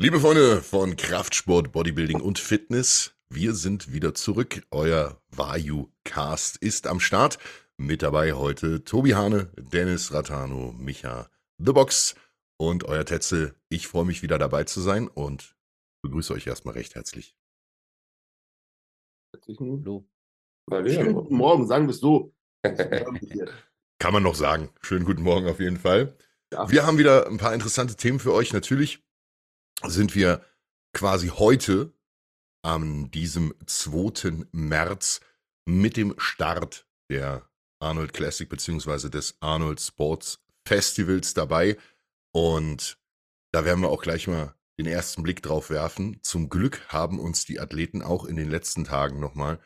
Liebe Freunde von Kraftsport, Bodybuilding und Fitness, wir sind wieder zurück. Euer Vayu Cast ist am Start. Mit dabei heute Tobi Hane, Dennis Ratano, Micha The Box und euer Tetzel. Ich freue mich wieder dabei zu sein und begrüße euch erstmal recht herzlich. Herzlichen Hallo. Schönen guten Morgen, sagen wir es so. Kann man noch sagen. Schönen guten Morgen auf jeden Fall. Ja. Wir haben wieder ein paar interessante Themen für euch. Natürlich sind wir quasi heute an diesem 2. März mit dem Start der Arnold Classic beziehungsweise des Arnold Sports Festivals dabei. Und da werden wir auch gleich mal den ersten Blick drauf werfen. Zum Glück haben uns die Athleten auch in den letzten Tagen nochmal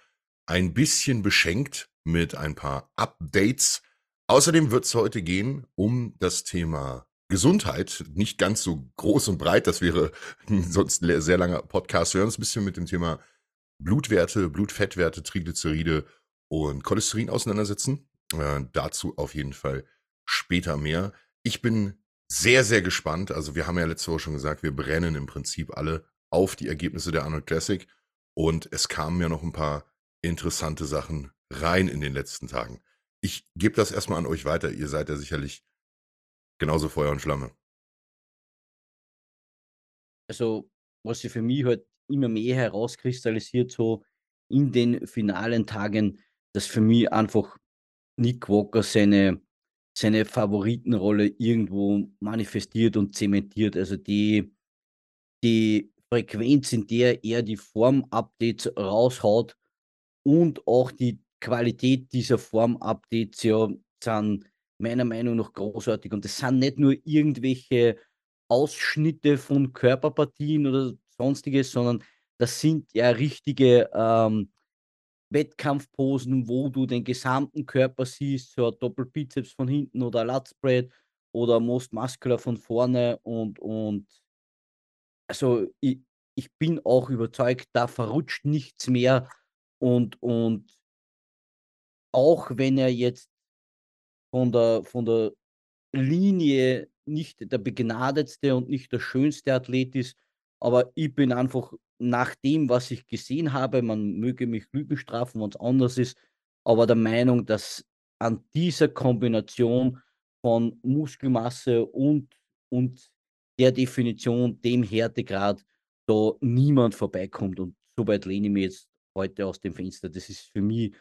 ein bisschen beschenkt mit ein paar Updates. Außerdem wird es heute gehen um das Thema Gesundheit, nicht ganz so groß und breit, das wäre sonst ein sehr langer Podcast. Wir werden uns ein bisschen mit dem Thema Blutwerte, Blutfettwerte, Triglyceride und Cholesterin auseinandersetzen. Äh, dazu auf jeden Fall später mehr. Ich bin sehr, sehr gespannt. Also wir haben ja letzte Woche schon gesagt, wir brennen im Prinzip alle auf die Ergebnisse der Arnold Classic. Und es kamen ja noch ein paar interessante Sachen rein in den letzten Tagen. Ich gebe das erstmal an euch weiter. Ihr seid ja sicherlich genauso Feuer und Flamme. Also, was sich für mich halt immer mehr herauskristallisiert, so in den finalen Tagen, dass für mich einfach Nick Walker seine, seine Favoritenrolle irgendwo manifestiert und zementiert. Also die, die Frequenz, in der er die Form-Updates raushaut und auch die Qualität dieser Form-Updates ja sind meiner Meinung nach großartig. Und das sind nicht nur irgendwelche Ausschnitte von Körperpartien oder sonstiges, sondern das sind ja richtige ähm, Wettkampfposen, wo du den gesamten Körper siehst, so Doppelbizeps von hinten oder Latspread oder Most Muscular von vorne und, und also ich, ich bin auch überzeugt, da verrutscht nichts mehr und, und auch wenn er jetzt von der, von der Linie nicht der begnadetste und nicht der schönste Athlet ist, aber ich bin einfach nach dem, was ich gesehen habe, man möge mich Lügen strafen, wenn es anders ist, aber der Meinung, dass an dieser Kombination von Muskelmasse und, und der Definition, dem Härtegrad, da niemand vorbeikommt. Und so weit lehne ich mich jetzt heute aus dem Fenster. Das ist für mich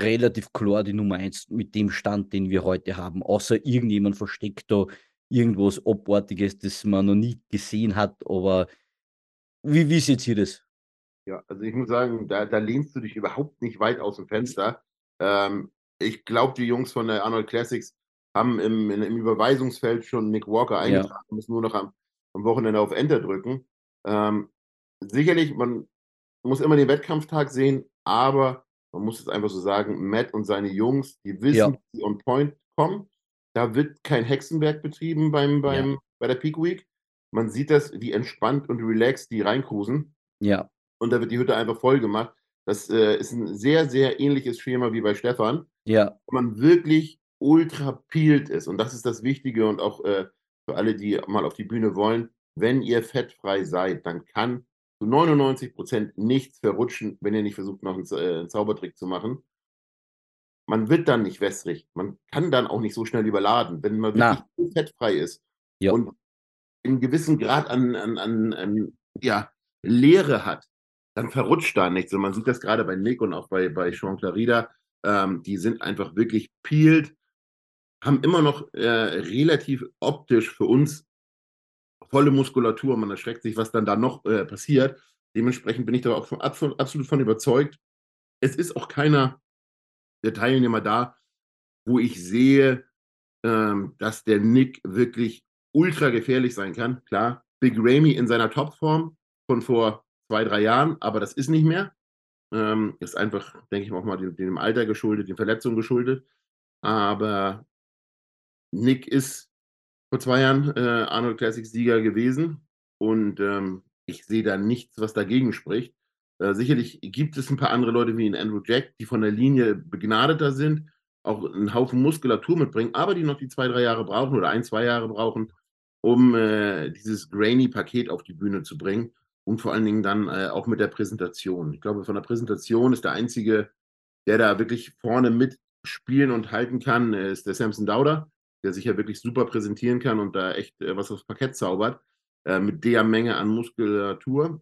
relativ klar die Nummer eins mit dem Stand, den wir heute haben. Außer irgendjemand versteckt da irgendwas Abartiges, das man noch nie gesehen hat. Aber wie, wie seht ihr das? Ja, also ich muss sagen, da, da lehnst du dich überhaupt nicht weit aus dem Fenster. Ähm, ich glaube, die Jungs von der Arnold Classics haben im, im Überweisungsfeld schon Nick Walker eingetragen, ja. müssen nur noch am, am Wochenende auf Enter drücken. Ähm, sicherlich, man muss immer den Wettkampftag sehen, aber man muss es einfach so sagen, Matt und seine Jungs, die wissen, ja. die on point kommen. Da wird kein Hexenwerk betrieben beim, beim, ja. bei der Peak Week. Man sieht das, wie entspannt und relaxed die reinkrusen. Ja. Und da wird die Hütte einfach voll gemacht. Das äh, ist ein sehr, sehr ähnliches Schema wie bei Stefan. Ja. Wo man wirklich ultra peeled ist. Und das ist das Wichtige und auch äh, für alle, die mal auf die Bühne wollen. Wenn ihr fettfrei seid, dann kann zu 99 Prozent nichts verrutschen, wenn ihr nicht versucht, noch einen, äh, einen Zaubertrick zu machen. Man wird dann nicht wässrig. Man kann dann auch nicht so schnell überladen, wenn man Na. wirklich fettfrei ist ja. und einen gewissen Grad an, an, an, an ja, Leere hat, dann verrutscht da nichts. Und man sieht das gerade bei Nick und auch bei, bei Sean Clarida. Ähm, die sind einfach wirklich peeled, haben immer noch äh, relativ optisch für uns volle Muskulatur, man erschreckt sich, was dann da noch äh, passiert. Dementsprechend bin ich da auch von, absolut von überzeugt. Es ist auch keiner der Teilnehmer da, wo ich sehe, ähm, dass der Nick wirklich ultra gefährlich sein kann. Klar, Big Ramy in seiner Topform von vor zwei, drei Jahren, aber das ist nicht mehr. Ähm, ist einfach, denke ich auch mal, dem, dem Alter geschuldet, den Verletzungen geschuldet. Aber Nick ist vor zwei Jahren äh, Arnold Classics Sieger gewesen und ähm, ich sehe da nichts, was dagegen spricht. Äh, sicherlich gibt es ein paar andere Leute wie Andrew Jack, die von der Linie begnadeter sind, auch einen Haufen Muskulatur mitbringen, aber die noch die zwei, drei Jahre brauchen oder ein, zwei Jahre brauchen. um äh, dieses grainy Paket auf die Bühne zu bringen und vor allen Dingen dann äh, auch mit der Präsentation. Ich glaube, von der Präsentation ist der einzige, der da wirklich vorne mitspielen und halten kann, äh, ist der Samson Dauder, der sich ja wirklich super präsentieren kann und da echt äh, was aufs Parkett zaubert, äh, mit der Menge an Muskulatur.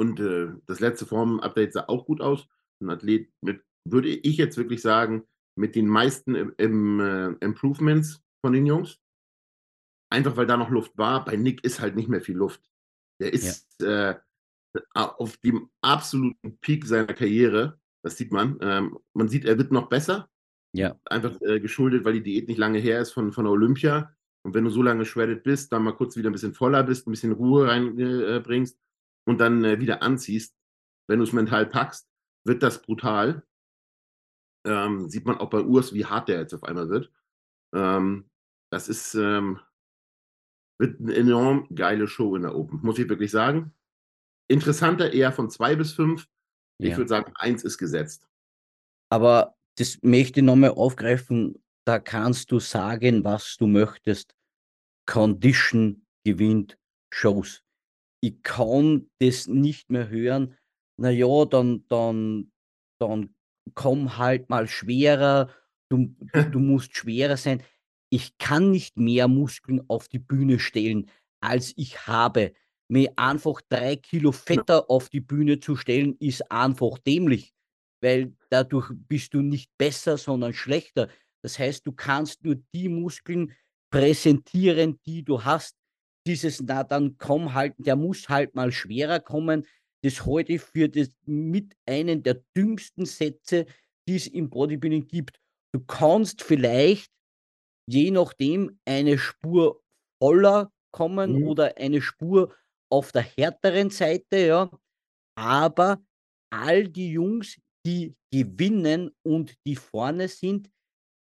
Und äh, das letzte Form-Update sah auch gut aus. Ein Athlet mit, würde ich jetzt wirklich sagen, mit den meisten im, im äh, Improvements von den Jungs. Einfach weil da noch Luft war. Bei Nick ist halt nicht mehr viel Luft. Der ist ja. äh, auf dem absoluten Peak seiner Karriere. Das sieht man. Ähm, man sieht, er wird noch besser. Ja. Einfach äh, geschuldet, weil die Diät nicht lange her ist von, von der Olympia. Und wenn du so lange shredded bist, dann mal kurz wieder ein bisschen voller bist, ein bisschen Ruhe reinbringst äh, und dann äh, wieder anziehst, wenn du es mental packst, wird das brutal. Ähm, sieht man auch bei Urs, wie hart der jetzt auf einmal wird. Ähm, das ist, ähm, wird eine enorm geile Show in der Open, muss ich wirklich sagen. Interessanter eher von zwei bis fünf. Ich würde sagen, eins ist gesetzt. Aber das möchte ich nochmal aufgreifen. Da kannst du sagen, was du möchtest. Condition gewinnt Shows. Ich kann das nicht mehr hören. Naja, dann, dann, dann komm halt mal schwerer. Du, du musst schwerer sein ich kann nicht mehr Muskeln auf die Bühne stellen, als ich habe. Mir einfach drei Kilo fetter auf die Bühne zu stellen, ist einfach dämlich, weil dadurch bist du nicht besser, sondern schlechter. Das heißt, du kannst nur die Muskeln präsentieren, die du hast. Dieses, na dann komm halt, der muss halt mal schwerer kommen. Das halte ich für das mit einem der dümmsten Sätze, die es im Bodybuilding gibt. Du kannst vielleicht je nachdem eine Spur voller kommen Mhm. oder eine Spur auf der härteren Seite, ja. Aber all die Jungs, die gewinnen und die vorne sind,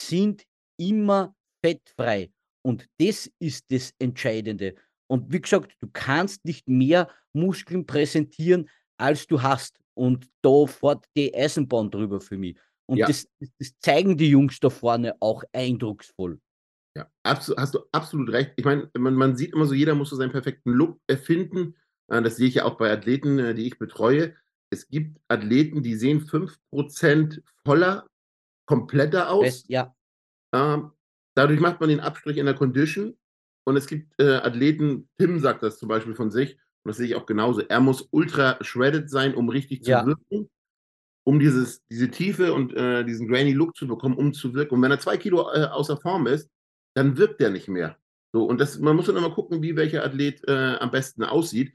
sind immer fettfrei. Und das ist das Entscheidende. Und wie gesagt, du kannst nicht mehr Muskeln präsentieren, als du hast. Und da fährt die Eisenbahn drüber für mich. Und Ja. das, das zeigen die Jungs da vorne auch eindrucksvoll. Ja, hast du absolut recht. Ich meine, man, man sieht immer so, jeder muss so seinen perfekten Look erfinden. Äh, das sehe ich ja auch bei Athleten, äh, die ich betreue. Es gibt Athleten, die sehen 5% voller, kompletter aus. Ja. Ähm, dadurch macht man den Abstrich in der Condition. Und es gibt äh, Athleten, Tim sagt das zum Beispiel von sich, und das sehe ich auch genauso. Er muss ultra shredded sein, um richtig zu ja. wirken um dieses, diese Tiefe und äh, diesen grainy Look zu bekommen, um zu wirken. Und wenn er zwei Kilo äh, außer Form ist, dann wirkt der nicht mehr. So, und das, man muss dann immer gucken, wie welcher Athlet äh, am besten aussieht.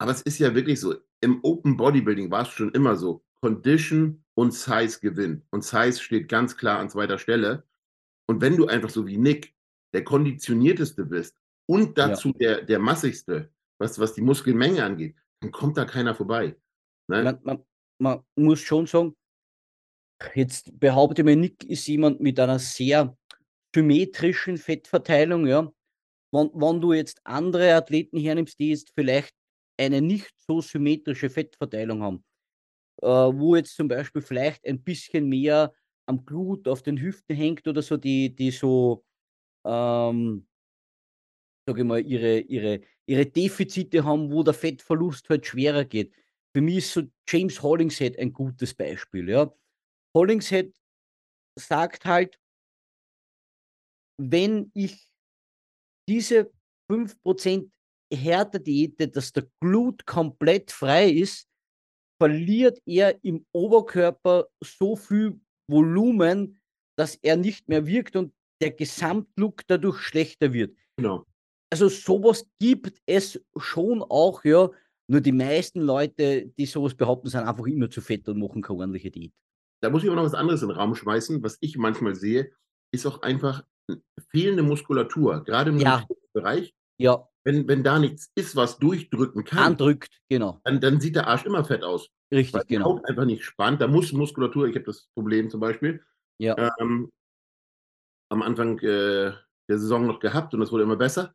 Aber es ist ja wirklich so, im Open Bodybuilding war es schon immer so, Condition und Size gewinnen. Und Size steht ganz klar an zweiter Stelle. Und wenn du einfach so wie Nick der konditionierteste bist und dazu ja. der, der massigste, was, was die Muskelmenge angeht, dann kommt da keiner vorbei. Ne? Man, man, man, muss schon sagen, jetzt behaupte mir, Nick ist jemand mit einer sehr symmetrischen Fettverteilung, ja. Wenn, wenn du jetzt andere Athleten hernimmst, die jetzt vielleicht eine nicht so symmetrische Fettverteilung haben, äh, wo jetzt zum Beispiel vielleicht ein bisschen mehr am Glut auf den Hüften hängt oder so, die, die so, ähm, sage ich mal, ihre, ihre, ihre Defizite haben, wo der Fettverlust halt schwerer geht. Für mich ist so James Hollingshead ein gutes Beispiel. Ja. Hollingshead sagt halt, wenn ich diese 5% härter diete, dass der Glut komplett frei ist, verliert er im Oberkörper so viel Volumen, dass er nicht mehr wirkt und der Gesamtlook dadurch schlechter wird. Genau. Also sowas gibt es schon auch, ja. Nur die meisten Leute, die sowas behaupten, sind einfach immer zu fett und machen keine ordentliche Diät. Da muss ich aber noch was anderes in den Raum schmeißen. Was ich manchmal sehe, ist auch einfach fehlende Muskulatur, gerade im ja. Bereich. Ja. Wenn, wenn da nichts ist, was durchdrücken kann, andrückt, genau. Dann, dann sieht der Arsch immer fett aus. Richtig, weil genau. Haut einfach nicht spannt. Da muss Muskulatur, ich habe das Problem zum Beispiel, ja. ähm, am Anfang äh, der Saison noch gehabt und das wurde immer besser.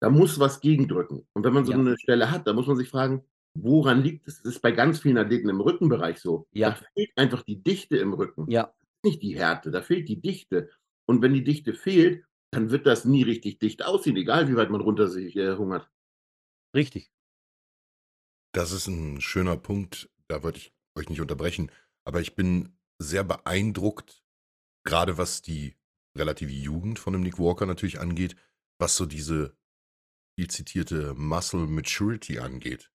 Da muss was gegendrücken. Und wenn man so ja. eine Stelle hat, da muss man sich fragen, woran liegt es? Das ist bei ganz vielen Athleten im Rückenbereich so. Ja. Da fehlt einfach die Dichte im Rücken. Ja. Nicht die Härte, da fehlt die Dichte. Und wenn die Dichte fehlt, dann wird das nie richtig dicht aussehen, egal wie weit man runter sich äh, hungert. Richtig. Das ist ein schöner Punkt, da wollte ich euch nicht unterbrechen, aber ich bin sehr beeindruckt, gerade was die relative Jugend von dem Nick Walker natürlich angeht, was so diese viel zitierte Muscle Maturity angeht.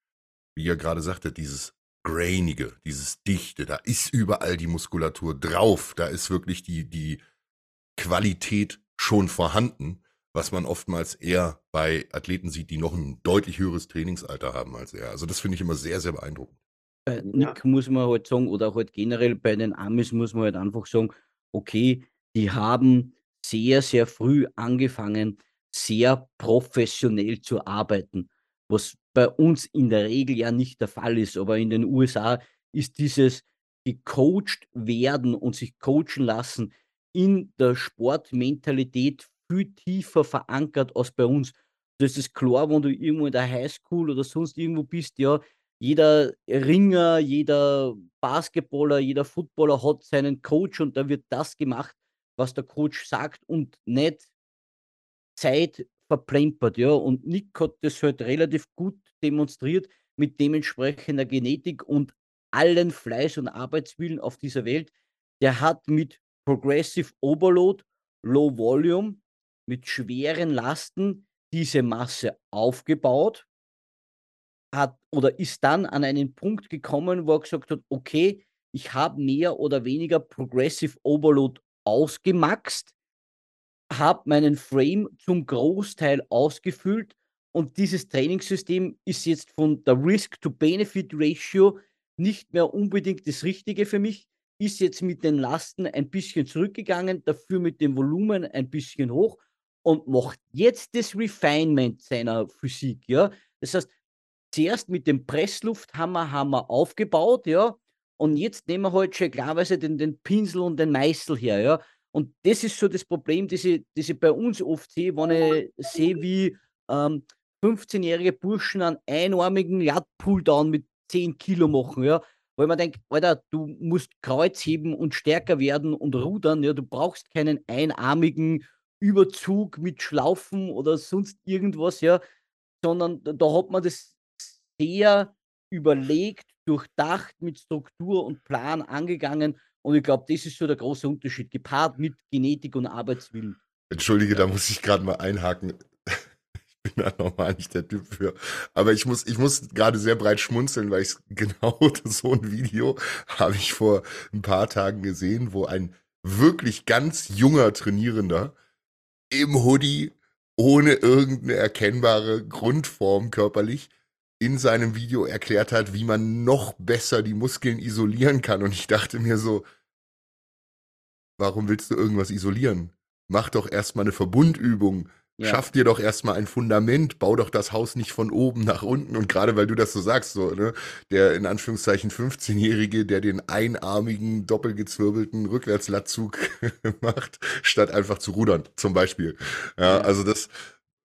Wie ihr gerade sagte, dieses Grainige, dieses Dichte, da ist überall die Muskulatur drauf, da ist wirklich die, die Qualität schon vorhanden, was man oftmals eher bei Athleten sieht, die noch ein deutlich höheres Trainingsalter haben als er. Also das finde ich immer sehr, sehr beeindruckend. Bei Nick muss man halt sagen, oder halt generell bei den Amis muss man halt einfach sagen, okay, die haben sehr, sehr früh angefangen, sehr professionell zu arbeiten, was bei uns in der Regel ja nicht der Fall ist. Aber in den USA ist dieses gecoacht werden und sich coachen lassen in der Sportmentalität viel tiefer verankert als bei uns. Das ist klar, wenn du irgendwo in der Highschool oder sonst irgendwo bist, ja, jeder Ringer, jeder Basketballer, jeder Footballer hat seinen Coach und da wird das gemacht, was der Coach sagt und nicht Zeit verplempert, ja. Und Nick hat das halt relativ gut demonstriert mit dementsprechender Genetik und allen Fleiß und Arbeitswillen auf dieser Welt. Der hat mit Progressive Overload, Low Volume, mit schweren Lasten diese Masse aufgebaut, hat oder ist dann an einen Punkt gekommen, wo er gesagt hat, okay, ich habe mehr oder weniger Progressive Overload ausgemaxt, habe meinen Frame zum Großteil ausgefüllt und dieses Trainingssystem ist jetzt von der Risk-to-Benefit-Ratio nicht mehr unbedingt das Richtige für mich, ist jetzt mit den Lasten ein bisschen zurückgegangen, dafür mit dem Volumen ein bisschen hoch und macht jetzt das Refinement seiner Physik. Ja? Das heißt, zuerst mit dem Presslufthammer haben wir aufgebaut, ja, und jetzt nehmen wir halt schon klarweise den, den Pinsel und den Meißel her, ja. Und das ist so das Problem, das ich, das ich bei uns oft sehe, wenn ich sehe, wie ähm, 15-jährige Burschen einen einarmigen Lat-Pulldown mit 10 Kilo machen, ja. Weil man denkt, Alter, du musst Kreuz heben und stärker werden und rudern, ja. Du brauchst keinen einarmigen Überzug mit Schlaufen oder sonst irgendwas, ja. Sondern da hat man das sehr überlegt, durchdacht, mit Struktur und Plan angegangen. Und ich glaube, das ist so der große Unterschied, gepaart mit Genetik und Arbeitswillen. Entschuldige, da muss ich gerade mal einhaken. Da normal nicht der Typ für. Aber ich muss, ich muss gerade sehr breit schmunzeln, weil ich genau so ein Video habe ich vor ein paar Tagen gesehen, wo ein wirklich ganz junger Trainierender im Hoodie ohne irgendeine erkennbare Grundform körperlich in seinem Video erklärt hat, wie man noch besser die Muskeln isolieren kann. Und ich dachte mir so, warum willst du irgendwas isolieren? Mach doch erstmal eine Verbundübung. Ja. Schaff dir doch erstmal ein Fundament, bau doch das Haus nicht von oben nach unten. Und gerade weil du das so sagst, so, ne, der in Anführungszeichen 15-Jährige, der den einarmigen, doppelgezwirbelten Rückwärtslattzug macht, statt einfach zu rudern, zum Beispiel. Ja, ja, also das,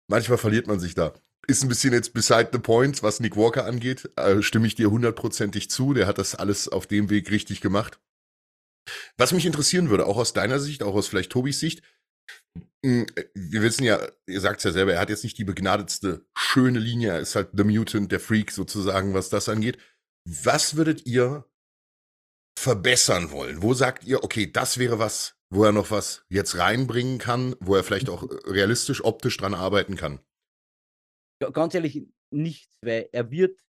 manchmal verliert man sich da. Ist ein bisschen jetzt beside the point, was Nick Walker angeht. Äh, stimme ich dir hundertprozentig zu. Der hat das alles auf dem Weg richtig gemacht. Was mich interessieren würde, auch aus deiner Sicht, auch aus vielleicht Tobis Sicht, wir wissen ja, ihr sagt es ja selber, er hat jetzt nicht die begnadetste schöne Linie, er ist halt The Mutant, der Freak sozusagen, was das angeht. Was würdet ihr verbessern wollen? Wo sagt ihr, okay, das wäre was, wo er noch was jetzt reinbringen kann, wo er vielleicht auch realistisch, optisch dran arbeiten kann? ganz ehrlich, nichts, weil er wird,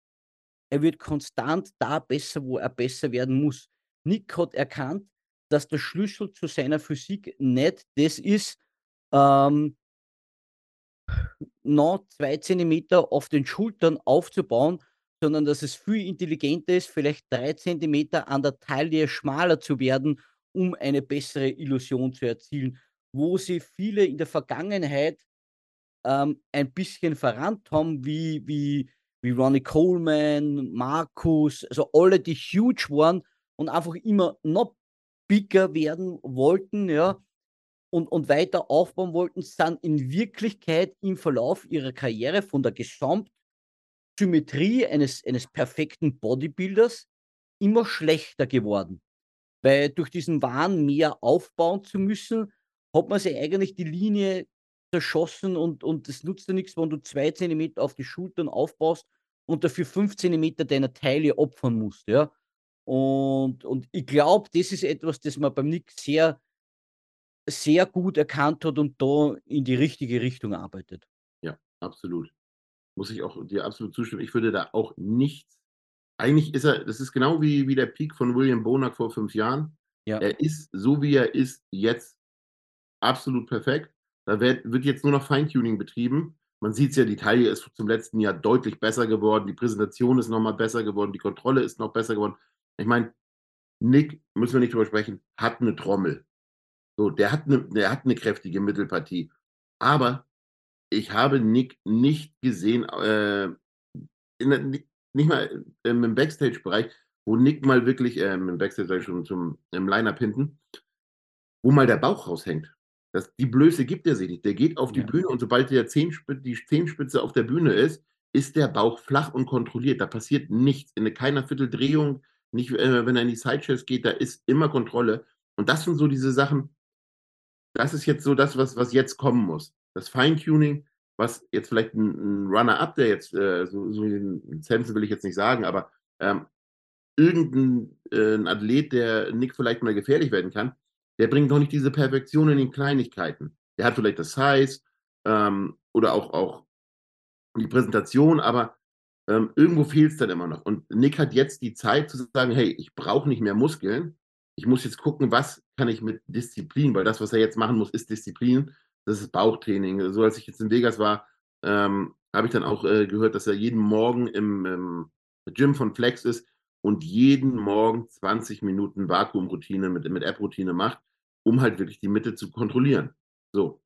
er wird konstant da besser, wo er besser werden muss. Nick hat erkannt, dass der Schlüssel zu seiner Physik nicht das ist, ähm, noch zwei Zentimeter auf den Schultern aufzubauen, sondern dass es viel intelligenter ist, vielleicht drei Zentimeter an der Taille schmaler zu werden, um eine bessere Illusion zu erzielen. Wo sie viele in der Vergangenheit ähm, ein bisschen verrannt haben, wie, wie, wie Ronnie Coleman, Markus, also alle, die huge waren und einfach immer noch bigger werden wollten, ja, und, und weiter aufbauen wollten, sind in Wirklichkeit im Verlauf ihrer Karriere von der Gesamtsymmetrie eines, eines perfekten Bodybuilders immer schlechter geworden. Weil durch diesen Wahn mehr aufbauen zu müssen, hat man sich eigentlich die Linie zerschossen und, und das nutzt dir nichts, wenn du zwei Zentimeter auf die Schultern aufbaust und dafür fünf Zentimeter deiner Teile opfern musst, ja. Und, und ich glaube, das ist etwas, das man beim Nick sehr, sehr gut erkannt hat und da in die richtige Richtung arbeitet. Ja, absolut. Muss ich auch dir absolut zustimmen. Ich würde da auch nichts. Eigentlich ist er, das ist genau wie, wie der Peak von William Bonak vor fünf Jahren. Ja. Er ist so, wie er ist, jetzt absolut perfekt. Da wird, wird jetzt nur noch Feintuning betrieben. Man sieht es ja, die Taille ist zum letzten Jahr deutlich besser geworden, die Präsentation ist nochmal besser geworden, die Kontrolle ist noch besser geworden. Ich meine, Nick, müssen wir nicht drüber sprechen, hat eine Trommel. So, der hat eine, der hat eine kräftige Mittelpartie. Aber ich habe Nick nicht gesehen, äh, in, nicht mal ähm, im Backstage-Bereich, wo Nick mal wirklich, ähm, im Backstage schon zum im Line-Up hinten, wo mal der Bauch raushängt. Das, die Blöße gibt er sich nicht. Der geht auf die ja. Bühne und sobald der Zehenspitze, die Zehenspitze auf der Bühne ist, ist der Bauch flach und kontrolliert. Da passiert nichts. In keiner Vierteldrehung, nicht, äh, wenn er in die Sidechairs geht, da ist immer Kontrolle. Und das sind so diese Sachen, das ist jetzt so das, was, was jetzt kommen muss. Das Feintuning, was jetzt vielleicht ein, ein Runner-up, der jetzt, äh, so, so ein Samson will ich jetzt nicht sagen, aber ähm, irgendein äh, Athlet, der Nick vielleicht mal gefährlich werden kann, der bringt noch nicht diese Perfektion in den Kleinigkeiten. Der hat vielleicht das Size ähm, oder auch, auch die Präsentation, aber ähm, irgendwo fehlt es dann immer noch. Und Nick hat jetzt die Zeit zu sagen, hey, ich brauche nicht mehr Muskeln. Ich muss jetzt gucken, was kann ich mit Disziplin, weil das, was er jetzt machen muss, ist Disziplin. Das ist Bauchtraining. So als ich jetzt in Vegas war, ähm, habe ich dann auch äh, gehört, dass er jeden Morgen im, im, Gym von Flex ist und jeden Morgen 20 Minuten Vakuumroutine mit, mit App-Routine macht, um halt wirklich die Mitte zu kontrollieren. So.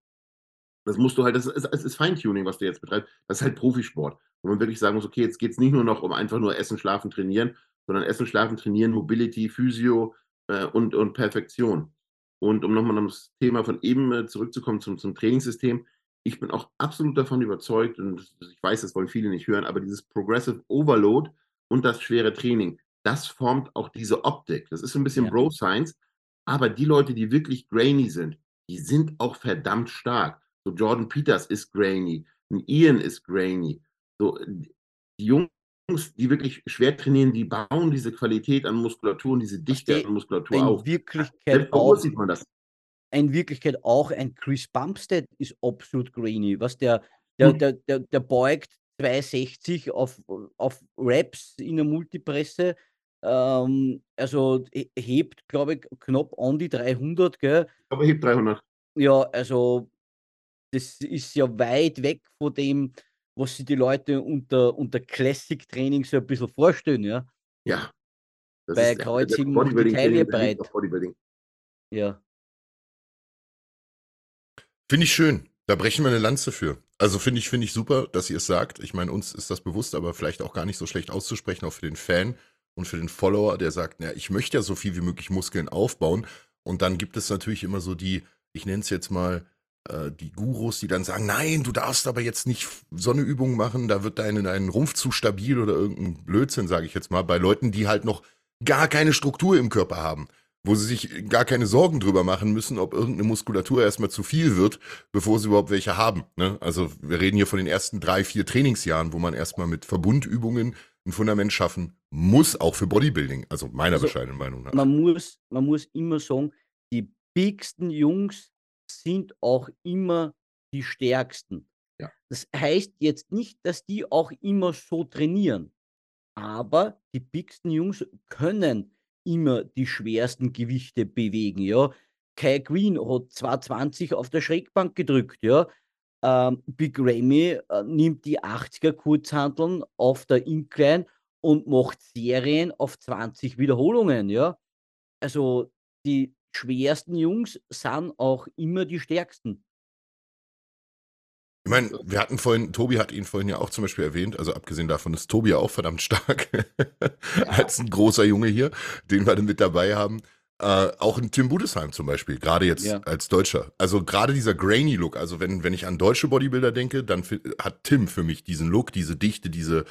Das musst du halt, das ist, das ist Feintuning, was du jetzt betreibst. Das ist halt Profisport wo man wirklich sagen muss, okay, jetzt geht es nicht nur noch um einfach nur Essen, Schlafen, Trainieren, sondern Essen, Schlafen, Trainieren, Mobility, Physio äh, und, und Perfektion. Und um nochmal auf das Thema von eben äh, zurückzukommen zum, zum Trainingssystem, ich bin auch absolut davon überzeugt, und ich weiß, das wollen viele nicht hören, aber dieses Progressive Overload und das schwere Training, das formt auch diese Optik. Das ist so ein bisschen ja. Bro Science, aber die Leute, die wirklich grainy sind, die sind auch verdammt stark. So Jordan Peters ist grainy, ein Ian ist grainy. So, die Jungs, die wirklich schwer trainieren, die bauen diese Qualität an Muskulatur und diese Dichte an Muskulatur in auf. Wirklichkeit auch, sieht man das. In Wirklichkeit auch ein Chris Bumstead ist absolut grainy. Was der, der, der, der, der beugt 260 auf, auf Raps in der Multipresse. Ähm, also hebt, glaube ich, knapp an die 300, gell? Aber hebt 300. Ja, also das ist ja weit weg von dem, was sich die Leute unter, unter Classic-Training so ein bisschen vorstellen, ja. Ja. Bei Kreuzheben macht die Taille breit. Ja. Finde ich schön. Da brechen wir eine Lanze für. Also finde ich, finde ich super, dass ihr es sagt. Ich meine, uns ist das bewusst, aber vielleicht auch gar nicht so schlecht auszusprechen, auch für den Fan und für den Follower, der sagt, naja, ich möchte ja so viel wie möglich Muskeln aufbauen. Und dann gibt es natürlich immer so die, ich nenne es jetzt mal, äh, die Gurus, die dann sagen, nein, du darfst aber jetzt nicht so eine Übung machen, da wird dein, dein Rumpf zu stabil oder irgendein Blödsinn, sage ich jetzt mal, bei Leuten, die halt noch gar keine Struktur im Körper haben, wo sie sich gar keine Sorgen drüber machen müssen, ob irgendeine Muskulatur erstmal zu viel wird, bevor sie überhaupt welche haben. Ne? Also wir reden hier von den ersten drei, vier Trainingsjahren, wo man erstmal mit Verbundübungen ein Fundament schaffen muss, auch für Bodybuilding, also meiner also, bescheidenen Meinung nach. Man muss, man muss immer sagen, die bigsten Jungs sind auch immer die Stärksten. Ja. Das heißt jetzt nicht, dass die auch immer so trainieren, aber die bigsten Jungs können immer die schwersten Gewichte bewegen, ja. Kai Green hat 220 auf der Schrägbank gedrückt, ja. Ähm, Big Ramy äh, nimmt die 80er Kurzhanteln auf der Incline und macht Serien auf 20 Wiederholungen, ja. Also die schwersten Jungs sind auch immer die stärksten. Ich meine, wir hatten vorhin, Tobi hat ihn vorhin ja auch zum Beispiel erwähnt, also abgesehen davon ist Tobi auch verdammt stark, als ein großer Junge hier, den wir dann mit dabei haben. Äh, auch ein Tim Budesheim zum Beispiel, gerade jetzt ja. als Deutscher. Also gerade dieser grainy Look, also wenn, wenn ich an deutsche Bodybuilder denke, dann hat Tim für mich diesen Look, diese Dichte, diese,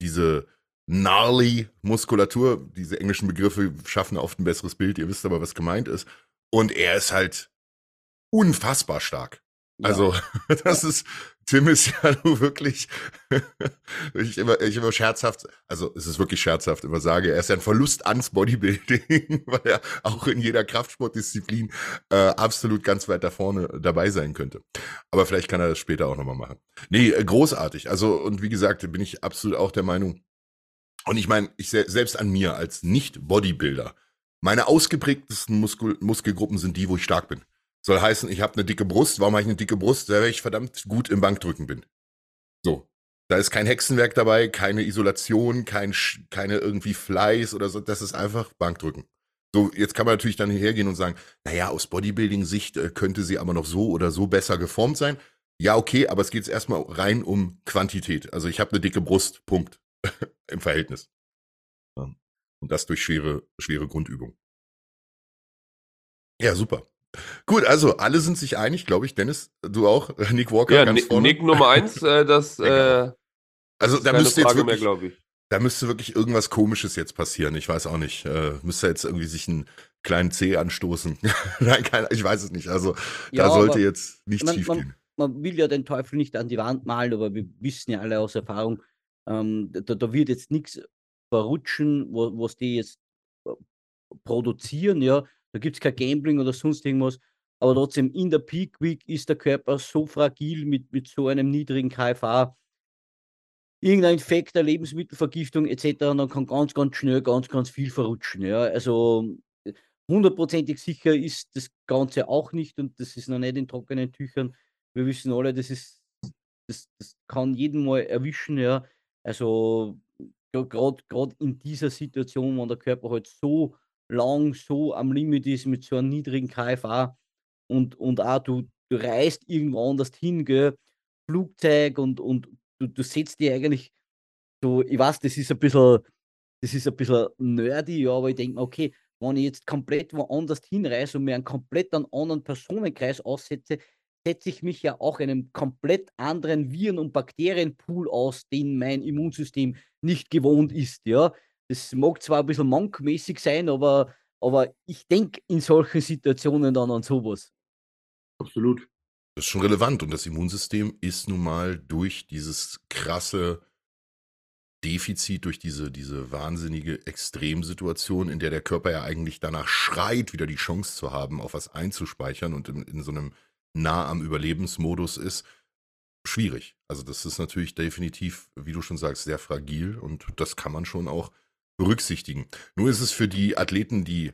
diese gnarly Muskulatur. Diese englischen Begriffe schaffen oft ein besseres Bild. Ihr wisst aber, was gemeint ist. Und er ist halt unfassbar stark. Also, das ist, Tim ist ja nur wirklich, ich immer, ich immer scherzhaft, also es ist wirklich scherzhaft, immer sage, er ist ja ein Verlust ans Bodybuilding, weil er auch in jeder Kraftsportdisziplin äh, absolut ganz weit da vorne dabei sein könnte. Aber vielleicht kann er das später auch nochmal machen. Nee, äh, großartig. Also, und wie gesagt, bin ich absolut auch der Meinung, und ich meine, ich selbst an mir als Nicht-Bodybuilder, meine ausgeprägtesten Muskel Muskelgruppen sind die, wo ich stark bin. Soll heißen, ich habe eine dicke Brust. Warum habe ich eine dicke Brust? Weil ich verdammt gut im Bankdrücken bin. So. Da ist kein Hexenwerk dabei, keine Isolation, kein, keine irgendwie Fleiß oder so. Das ist einfach Bankdrücken. So, jetzt kann man natürlich dann hergehen und sagen, naja, aus Bodybuilding-Sicht äh, könnte sie aber noch so oder so besser geformt sein. Ja, okay, aber es geht erstmal rein um Quantität. Also ich habe eine dicke Brust, Punkt. Im Verhältnis. Und das durch schwere, schwere Grundübung. Ja, super. Gut, also alle sind sich einig, glaube ich. Dennis, du auch? Nick Walker ja, ganz Nick, vorne. Nick Nummer eins, äh, das, äh, also da müsste jetzt wirklich, mehr, da müsste wirklich irgendwas Komisches jetzt passieren. Ich weiß auch nicht. Äh, müsste jetzt irgendwie sich einen kleinen C anstoßen. Nein, kein, ich weiß es nicht. Also ja, da sollte jetzt nichts schief gehen. Man will ja den Teufel nicht an die Wand malen, aber wir wissen ja alle aus Erfahrung, ähm, da, da wird jetzt nichts verrutschen, wo, was die jetzt äh, produzieren, ja. Da gibt es kein Gambling oder sonst irgendwas. Aber trotzdem, in der Peak Week ist der Körper so fragil mit, mit so einem niedrigen KFA. Irgendein Infekt, der Lebensmittelvergiftung etc. Dann kann ganz, ganz schnell ganz, ganz viel verrutschen. Ja. Also hundertprozentig sicher ist das Ganze auch nicht und das ist noch nicht in trockenen Tüchern. Wir wissen alle, das ist, das, das kann jeden mal erwischen, ja. Also gerade in dieser Situation, wenn der Körper halt so lang so am Limit ist mit so einem niedrigen KFA und, und auch du, du reist irgendwo anders hin, gell? Flugzeug und, und du, du setzt dir eigentlich so, ich weiß, das ist ein bisschen, das ist ein bisschen nerdy, ja, aber ich denke mir, okay, wenn ich jetzt komplett woanders hinreise und mir einen komplett anderen Personenkreis aussetze, setze ich mich ja auch einem komplett anderen Viren- und Bakterienpool aus, den mein Immunsystem nicht gewohnt ist, ja. Das mag zwar ein bisschen monkmäßig sein, aber, aber ich denke in solchen Situationen dann an sowas. Absolut. Das ist schon relevant und das Immunsystem ist nun mal durch dieses krasse Defizit, durch diese, diese wahnsinnige Extremsituation, in der der Körper ja eigentlich danach schreit, wieder die Chance zu haben, auf was einzuspeichern und in, in so einem nah am Überlebensmodus ist, schwierig. Also das ist natürlich definitiv, wie du schon sagst, sehr fragil und das kann man schon auch berücksichtigen. Nur ist es für die Athleten, die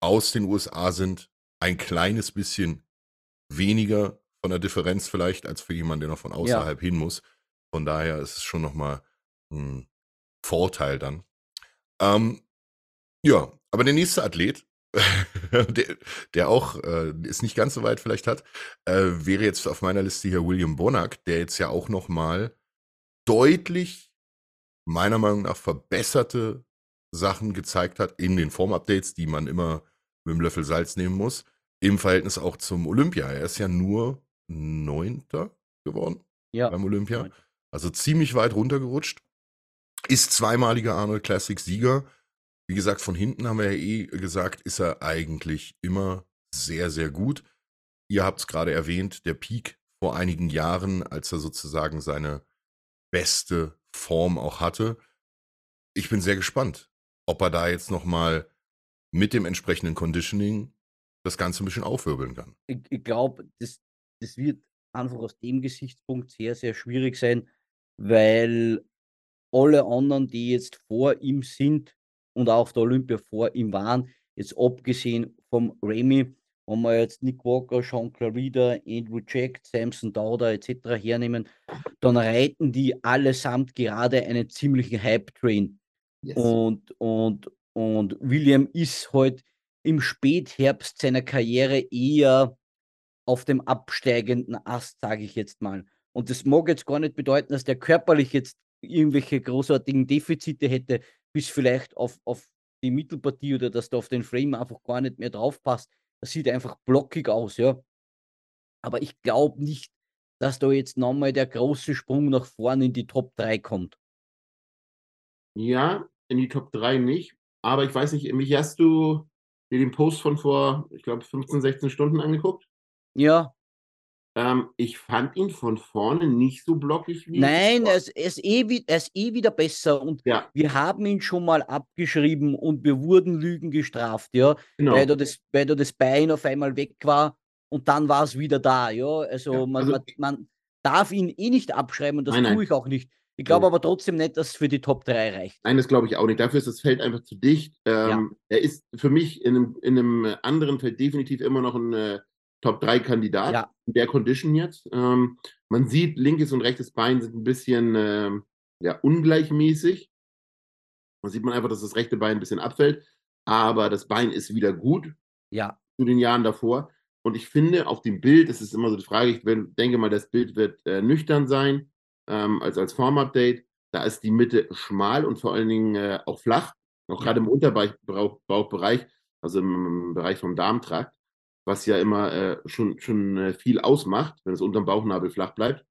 aus den USA sind, ein kleines bisschen weniger von der Differenz vielleicht als für jemanden, der noch von außerhalb ja. hin muss. Von daher ist es schon nochmal ein Vorteil dann. Ähm, ja, aber der nächste Athlet, der, der, auch äh, es nicht ganz so weit vielleicht hat, äh, wäre jetzt auf meiner Liste hier William Bonack, der jetzt ja auch nochmal deutlich meiner Meinung nach verbesserte Sachen gezeigt hat in den Form-Updates, die man immer mit einem Löffel Salz nehmen muss, im Verhältnis auch zum Olympia. Er ist ja nur Neunter geworden ja. beim Olympia. Also ziemlich weit runtergerutscht. Ist zweimaliger Arnold Classic-Sieger. Wie gesagt, von hinten haben wir ja eh gesagt, ist er eigentlich immer sehr, sehr gut. Ihr habt es gerade erwähnt, der Peak vor einigen Jahren, als er sozusagen seine beste Form auch hatte. Ich bin sehr gespannt, ob er da jetzt nochmal mit dem entsprechenden Conditioning das Ganze ein bisschen aufwirbeln kann. Ich, ich glaube, das, das wird einfach aus dem Gesichtspunkt sehr, sehr schwierig sein, weil alle anderen, die jetzt vor ihm sind und auch auf der Olympia vor ihm waren, jetzt abgesehen vom Remy, wenn wir jetzt Nick Walker, Sean Clarida, Andrew Jack, Samson Dauder etc. hernehmen, dann reiten die allesamt gerade einen ziemlichen Hype-Train. Yes. Und, und, und William ist halt im Spätherbst seiner Karriere eher auf dem absteigenden Ast, sage ich jetzt mal. Und das mag jetzt gar nicht bedeuten, dass der körperlich jetzt irgendwelche großartigen Defizite hätte, bis vielleicht auf, auf die Mittelpartie oder dass da auf den Frame einfach gar nicht mehr drauf passt. Das sieht einfach blockig aus, ja. Aber ich glaube nicht, dass da jetzt nochmal der große Sprung nach vorne in die Top 3 kommt. Ja, in die Top 3 nicht. Aber ich weiß nicht, mich hast du dir den Post von vor, ich glaube, 15, 16 Stunden angeguckt? Ja. Ähm, ich fand ihn von vorne nicht so blockig wie. Nein, er ist, eh, er ist eh wieder besser und ja. wir haben ihn schon mal abgeschrieben und wir wurden Lügen gestraft, ja, genau. weil, da das, weil da das Bein auf einmal weg war und dann war es wieder da, ja. Also, ja, man, also man, man, darf ihn eh nicht abschreiben und das nein, tue nein. ich auch nicht. Ich glaube aber trotzdem nicht, dass es für die Top 3 reicht. Nein, das glaube ich auch nicht. Dafür ist das Feld einfach zu dicht. Ähm, ja. Er ist für mich in einem, in einem, anderen Feld definitiv immer noch ein äh, Top 3 Kandidat ja. in der Condition jetzt. Ähm, man sieht, linkes und rechtes Bein sind ein bisschen äh, ja, ungleichmäßig. Da sieht man einfach, dass das rechte Bein ein bisschen abfällt. Aber das Bein ist wieder gut. Ja. Zu den Jahren davor. Und ich finde, auf dem Bild, das ist immer so die Frage, ich denke mal, das Bild wird äh, nüchtern sein ähm, als, als Formupdate. Da ist die Mitte schmal und vor allen Dingen äh, auch flach, auch gerade im Unterbauchbereich, also im, im, Bereich vom Darmtrakt, was ja immer äh, schon, schon äh, viel ausmacht, wenn es unterm Bauchnabel flach bleibt.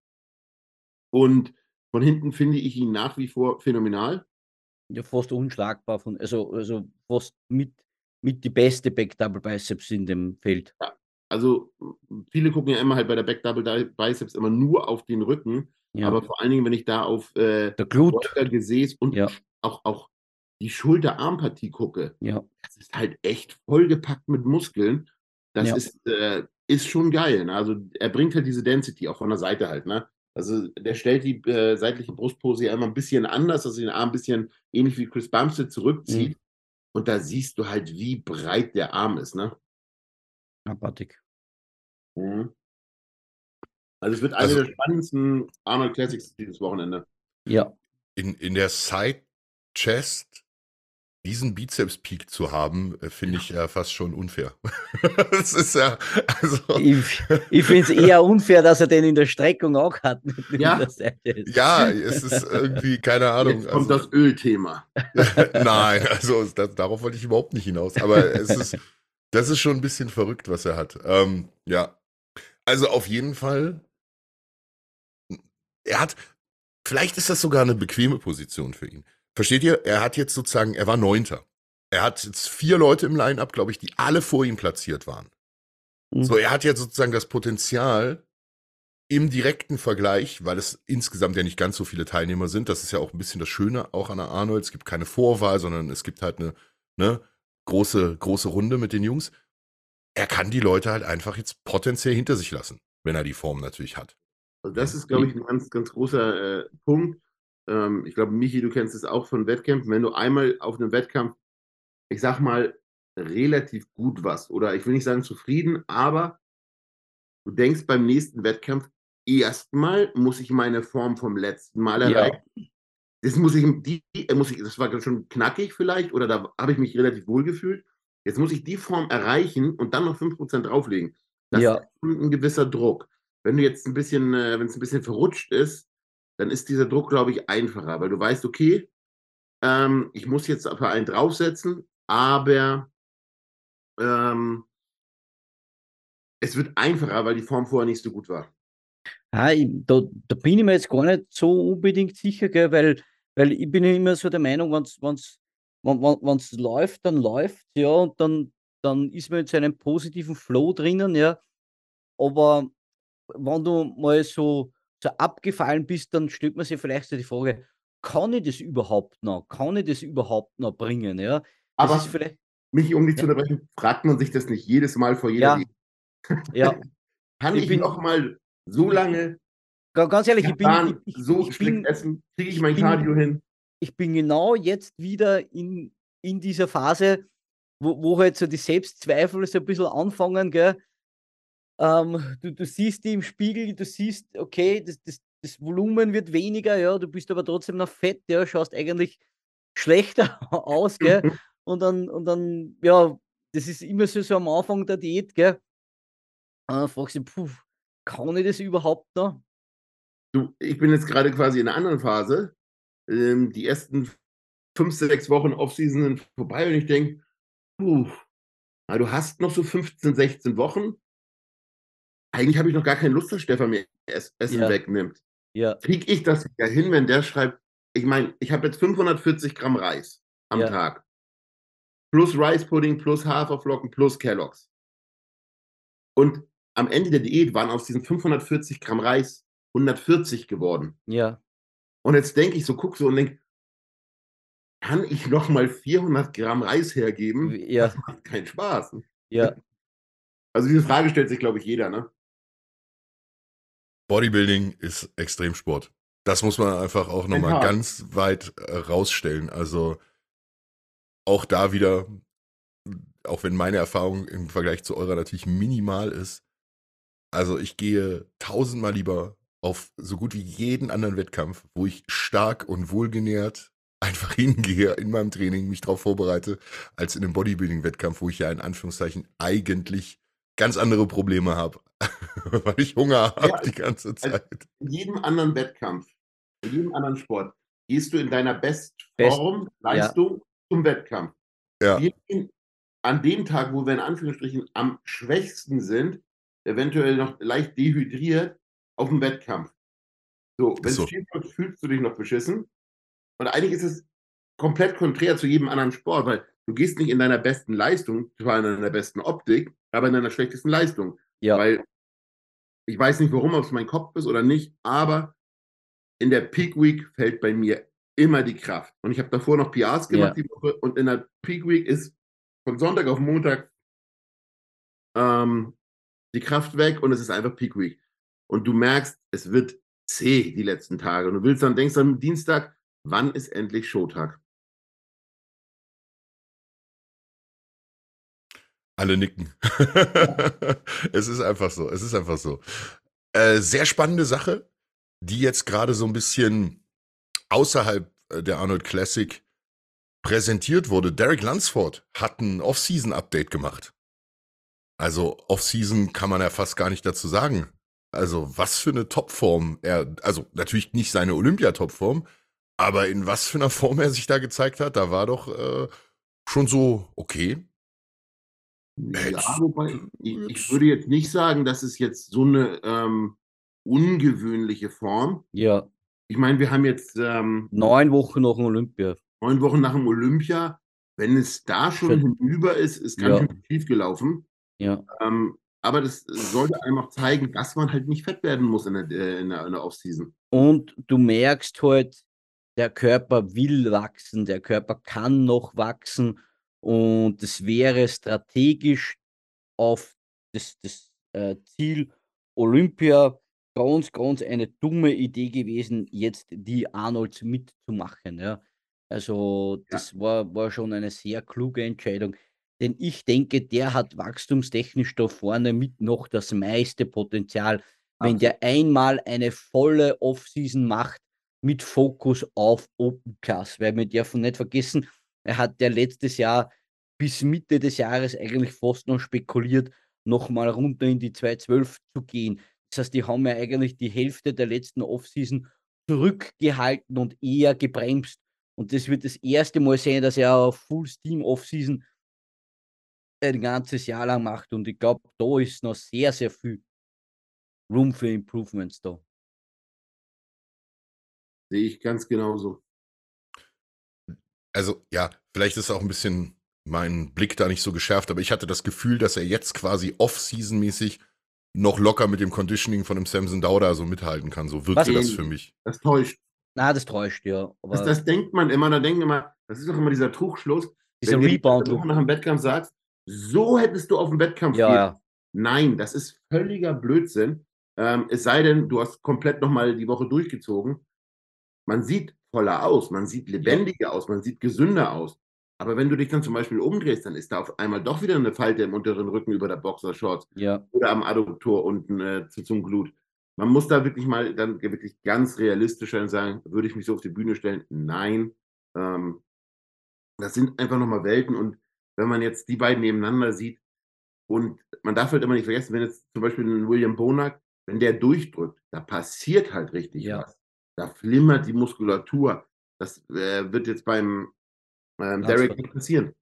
Und von hinten finde ich ihn nach wie vor phänomenal. Ja, fast unschlagbar, von, also, also fast mit, mit die beste Back Double Biceps in dem Feld. Ja, also viele gucken ja immer halt bei der Back Double Biceps immer nur auf den Rücken. Ja. Aber vor allen Dingen, wenn ich da auf äh, der Glut. Gesäß und ja. auch, auch die Schulter-Armpartie gucke, ja. das ist halt echt vollgepackt mit Muskeln. Das ja. ist, äh, ist schon geil. Ne? Also er bringt halt diese Density auch von der Seite halt. Ne? Also der stellt die äh, seitliche Brustpose ja immer ein bisschen anders, dass er den Arm ein bisschen ähnlich wie Chris Bumstead zurückzieht. Mhm. Und da siehst du halt, wie breit der Arm ist. Ne? Abartig. Mhm. Also es wird eine also, der spannendsten Arnold Classics dieses Wochenende. Ja. In, in der Side Chest diesen Bizeps-Peak zu haben, äh, finde ich ja fast schon unfair. das ist ja, also. Ich, ich finde es eher unfair, dass er den in der Streckung auch hat. Ja, ja es ist irgendwie, keine Ahnung. Jetzt kommt also, das Ölthema. Nein, also das, darauf wollte ich überhaupt nicht hinaus. Aber es ist, das ist schon ein bisschen verrückt, was er hat. Ähm, ja. Also auf jeden Fall er hat, vielleicht ist das sogar eine bequeme Position für ihn. Versteht ihr? Er hat jetzt sozusagen, er war Neunter. Er hat jetzt vier Leute im Line-Up, glaube ich, die alle vor ihm platziert waren. Mhm. So, er hat jetzt sozusagen das Potenzial im direkten Vergleich, weil es insgesamt ja nicht ganz so viele Teilnehmer sind. Das ist ja auch ein bisschen das Schöne auch an der Arnold. Es gibt keine Vorwahl, sondern es gibt halt eine ne, große, große Runde mit den Jungs. Er kann die Leute halt einfach jetzt potenziell hinter sich lassen, wenn er die Form natürlich hat. Also das ist, glaube ich, ein ganz, ganz großer äh, Punkt. Ähm, ich glaube, Michi, du kennst es auch von Wettkämpfen. Wenn du einmal auf einem Wettkampf, ich sag mal, relativ gut warst, oder ich will nicht sagen zufrieden, aber du denkst beim nächsten Wettkampf, erstmal muss ich meine Form vom letzten Mal erreichen. Ja. Das muss ich, die, muss ich, das war schon knackig vielleicht, oder da habe ich mich relativ wohl gefühlt. Jetzt muss ich die Form erreichen und dann noch 5% drauflegen. Das ja. ist ein gewisser Druck. Wenn du jetzt ein bisschen, äh, wenn es ein bisschen verrutscht ist, dann ist dieser Druck, glaube ich, einfacher, weil du weißt, okay, ähm, ich muss jetzt für einen draufsetzen, aber ähm, es wird einfacher, weil die Form vorher nicht so gut war. Ja, ich, da, da, bin ich mir jetzt gar nicht so unbedingt sicher, gell, weil, weil ich bin immer so der Meinung, wenn es läuft, dann läuft ja, und dann, dann ist man in seinem positiven Flow drinnen, ja. Aber wenn du mal so, so abgefallen bist, dann stellt man sich vielleicht so die Frage, kann ich das überhaupt noch? Kann ich das überhaupt noch bringen? Ja, das Aber ist vielleicht, mich, um dich ja. zu unterbrechen, fragt man sich das nicht jedes Mal vor jeder Ja, ja. Kann ich, ich bin, noch mal so lange ganz ehrlich, ich bin, ich, ich, so ich bin, essen, kriege ich mein Cardio hin? Ich bin genau jetzt wieder in, in dieser Phase, wo, wo halt so die Selbstzweifel so ein bisschen anfangen, gell? Ähm, du, du siehst die im Spiegel, du siehst, okay, das, das, das Volumen wird weniger, ja, du bist aber trotzdem noch fett, ja, schaust eigentlich schlechter aus, gell? Und dann, und dann, ja, das ist immer so, so am Anfang der Diät, gell? Und dann fragst du, puh, kann ich das überhaupt noch? Du, ich bin jetzt gerade quasi in einer anderen Phase. Ähm, die ersten fünf, sechs Wochen Offseason sind vorbei und ich denke, puh, du hast noch so 15, 16 Wochen eigentlich habe ich noch gar keine Lust, dass Stefan mir Essen ja. wegnimmt. Ja. Kriege ich das wieder hin, wenn der schreibt, ich meine, ich habe jetzt 540 Gramm Reis am ja. Tag. Plus Rice Pudding, plus Haferflocken, plus Kelloggs. Und am Ende der Diät waren aus diesen 540 Gramm Reis 140 geworden. Ja. Und jetzt denke ich so, guck so und denke, kann ich noch mal 400 Gramm Reis hergeben? Ja. Das macht keinen Spaß. Ja. Also diese Frage stellt sich, glaube ich, jeder, ne? Bodybuilding ist Extremsport. Das muss man einfach auch nochmal Mental. ganz weit äh, rausstellen. Also auch da wieder, auch wenn meine Erfahrung im Vergleich zu eurer natürlich minimal ist, also ich gehe tausendmal lieber auf so gut wie jeden anderen Wettkampf, wo ich stark und wohlgenährt einfach hingehe in meinem Training, mich darauf vorbereite, als in einem Bodybuilding-Wettkampf, wo ich ja in Anführungszeichen eigentlich ganz andere Probleme habe, weil ich Hunger habe Ja, die ganze Zeit. In jedem anderen Wettkampf, in jedem anderen Sport, gehst du in deiner Best- Bestform, Leistung zum Wettkampf. Ja. Wir gehen an dem Tag, wo wir in Anführungsstrichen am schwächsten sind, eventuell noch leicht dehydriert, auf den Wettkampf. So, wenn so. es schief läuft, fühlst du dich noch beschissen. Und eigentlich ist es komplett konträr zu jedem anderen Sport, weil du gehst nicht in deiner besten Leistung, zwar in deiner besten Optik, aber in deiner schlechtesten Leistung. Ja. Weil ich weiß nicht, warum, ob es mein Kopf ist oder nicht, aber in der Peak Week fällt bei mir immer die Kraft. Und ich habe davor noch PRs gemacht Ja. die Woche und in der Peak Week ist von Sonntag auf Montag ähm, die Kraft weg und es ist einfach Peak Week. Und du merkst, es wird zäh die letzten Tage. Und du willst dann, denkst dann Dienstag, wann ist endlich Showtag? Alle nicken. es ist einfach so. Es ist einfach so. Äh, sehr spannende Sache, die jetzt gerade so ein bisschen außerhalb äh, der Arnold Classic präsentiert wurde. Derek Lunsford hat ein Off-Season-Update gemacht. Also Off-Season kann man ja fast gar nicht dazu sagen. Also was für eine Topform er, also natürlich nicht seine Olympia-Topform, aber in was für einer Form er sich da gezeigt hat, da war doch äh, schon so okay. Ja, wobei, ich, ich würde jetzt nicht sagen, dass es jetzt so eine ähm, ungewöhnliche Form. Ja. Ich meine, wir haben jetzt ähm, Neun Wochen nach dem Olympia. neun Wochen nach dem Olympia. Wenn es da schon Schon- hinüber ist, ist ganz Ja. schön schief gelaufen. Ja. Ähm, aber das sollte einem auch zeigen, dass man halt nicht fett werden muss in der, äh, in der, in der Offseason. Und du merkst halt, der Körper will wachsen, der Körper kann noch wachsen und es wäre strategisch auf das, das äh, Ziel Olympia ganz, ganz eine dumme Idee gewesen, jetzt die Arnolds mitzumachen. Ja. Also das war, war schon eine sehr kluge Entscheidung. Denn ich denke, der hat wachstumstechnisch da vorne mit noch das meiste Potenzial. Wenn der einmal eine volle Offseason macht mit Fokus auf Open Class, weil wir dürfen nicht vergessen, er hat ja letztes Jahr bis Mitte des Jahres eigentlich fast noch spekuliert, nochmal runter in die 212 zu gehen. Das heißt, die haben ja eigentlich die Hälfte der letzten Offseason zurückgehalten und eher gebremst. Und das wird das erste Mal sein, dass er auf Full Steam Offseason ein ganzes Jahr lang macht. Und ich glaube, da ist noch sehr, sehr viel Room für Improvements da. Sehe ich ganz genauso. Also ja, vielleicht ist auch ein bisschen mein Blick da nicht so geschärft, aber ich hatte das Gefühl, dass er jetzt quasi off-season-mäßig noch locker mit dem Conditioning von dem Samson Dauda so mithalten kann. So wirkte Was- das für mich. Das täuscht. Na, das täuscht ja. Aber Das, das denkt man immer, da denken immer, das ist doch immer dieser Trugschluss. dieser wenn du Rebound. eine Woche nach dem Wettkampf sagst, so hättest du auf dem Wettkampf Ja, gehen ja. Nein, das ist völliger Blödsinn. Ähm, es sei denn, du hast komplett nochmal die Woche durchgezogen. Man sieht voller aus, man sieht lebendiger aus, man sieht gesünder aus. Aber wenn du dich dann zum Beispiel umdrehst, dann ist da auf einmal doch wieder eine Falte im unteren Rücken über der Boxershorts Ja, oder am Adduktor unten äh, zu, zum Glut. Man muss da wirklich mal dann wirklich ganz realistisch sein und sagen, würde ich mich so auf die Bühne stellen? Nein. Ähm, das sind einfach nochmal Welten und wenn man jetzt die beiden nebeneinander sieht und man darf halt immer nicht vergessen, wenn jetzt zum Beispiel ein William Bonak, wenn der durchdrückt, da passiert halt richtig Ja. was. Da flimmert die Muskulatur. Das äh, wird jetzt beim ähm, Derek nicht passieren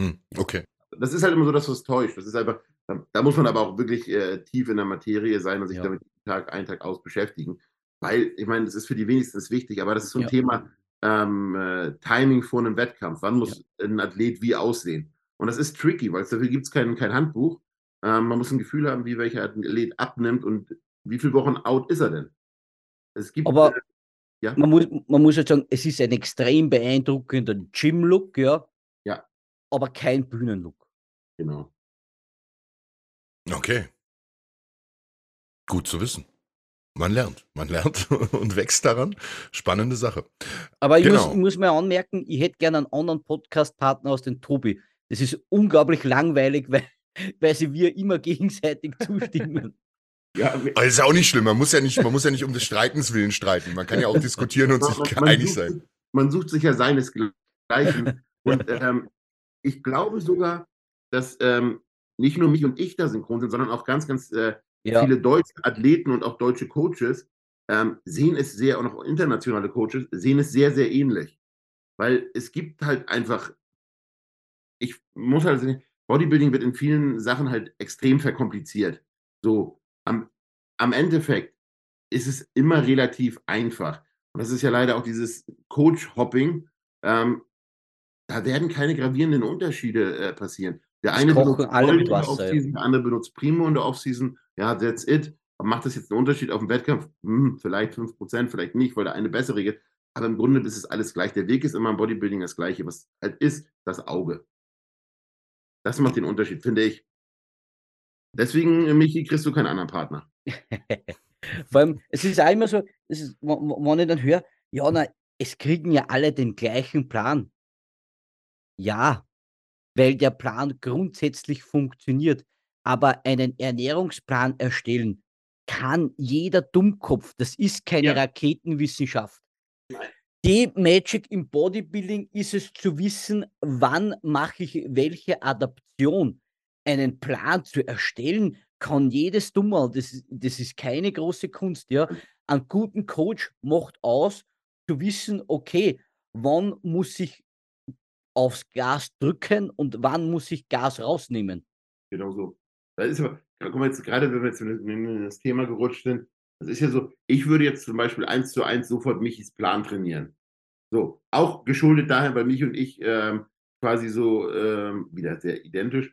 Hm, okay. das ist halt immer so, dass es täuscht. Das ist einfach, da, da muss man aber auch wirklich äh, tief in der Materie sein und sich Ja. damit Tag ein, Tag aus beschäftigen. Weil, ich meine, das ist für die wenigsten wichtig, aber das ist so ein Ja. Thema ähm, äh, Timing vor einem Wettkampf. Wann muss ein Athlet wie aussehen? Und das ist tricky, weil dafür gibt es kein, kein Handbuch. Ähm, man muss ein Gefühl haben, wie welcher Athlet abnimmt und wie viele Wochen out ist er denn? Es gibt, Aber ja? man, muss, man muss halt sagen, es ist ein extrem beeindruckender Gym-Look, ja. Ja. Aber kein Bühnenlook. Genau. Okay. Gut zu wissen. Man lernt, man lernt und wächst daran. Spannende Sache. Aber ich, genau. muss, ich muss mir anmerken, ich hätte gerne einen anderen Podcast-Partner aus dem Tobi. Das ist unglaublich langweilig, weil, weil sie wir immer gegenseitig zustimmen. Ja, aber ist auch nicht schlimm. Man muss ja nicht, man muss ja nicht um des Streitens willen streiten. Man kann ja auch diskutieren und sich man einig sucht, sein. Man sucht sich ja seinesgleichen. und ähm, ich glaube sogar, dass ähm, nicht nur mich und ich da synchron sind, sondern auch ganz, ganz äh, ja. viele deutsche Athleten und auch deutsche Coaches ähm, sehen es sehr, und auch internationale Coaches sehen es sehr, sehr ähnlich. Weil es gibt halt einfach, ich muss halt sagen, Bodybuilding wird in vielen Sachen halt extrem verkompliziert. So, am, am Endeffekt ist es immer relativ einfach. Und das ist ja leider auch dieses Coach-Hopping. Ähm, da werden keine gravierenden Unterschiede äh, passieren. Der eine benutzt alle in der Offseason, der andere benutzt Primo in der Offseason. Ja, that's it. Aber macht das jetzt einen Unterschied auf dem Wettkampf? Hm, vielleicht 5%, vielleicht nicht, weil der eine bessere geht. Aber im Grunde ist es alles gleich. Der Weg ist immer im Bodybuilding das gleiche. Was halt ist, das Auge. Das macht den Unterschied, finde ich. Deswegen, äh, Michi, kriegst du keinen anderen Partner. Vor allem, es ist auch immer so, ist, wenn ich dann höre, ja, na, es kriegen ja alle den gleichen Plan. Ja, weil der Plan grundsätzlich funktioniert. Aber einen Ernährungsplan erstellen kann jeder Dummkopf. Das ist keine ja. Raketenwissenschaft. Nein. Die Magic im Bodybuilding ist es zu wissen, wann mache ich welche Adaption. Einen Plan zu erstellen, kann jedes Dummer. Das, das ist keine große Kunst. Ja. Ein guten Coach macht aus, zu wissen, okay, wann muss ich aufs Gas drücken und wann muss ich Gas rausnehmen. Genau so. Das ist aber, guck mal jetzt gerade, wenn wir jetzt in das Thema gerutscht sind, das ist ja so, ich würde jetzt zum Beispiel eins zu eins sofort Michis Plan trainieren. So, auch geschuldet daher, weil mich und ich ähm, quasi so ähm, wieder sehr identisch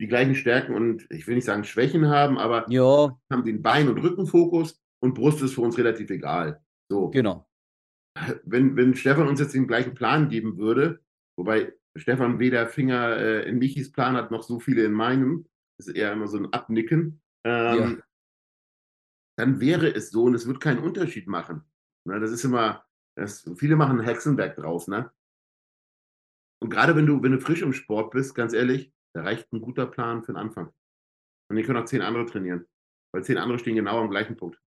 die gleichen Stärken und ich will nicht sagen Schwächen haben, aber ja. haben den Bein- und Rückenfokus und Brust ist für uns relativ egal. So. Genau. Wenn, wenn Stefan uns jetzt den gleichen Plan geben würde, Wobei Stefan weder Finger äh, in Michis Plan hat, noch so viele in meinem. Das ist eher immer so ein Abnicken. Ähm, ja. Dann wäre es so und es wird keinen Unterschied machen. Ne, das ist immer, das, viele machen Hexenwerk draus, ne? Und gerade wenn du, wenn du frisch im Sport bist, ganz ehrlich, da reicht ein guter Plan für den Anfang. Und ihr könnt auch zehn andere trainieren. Weil zehn andere stehen genau am gleichen Punkt.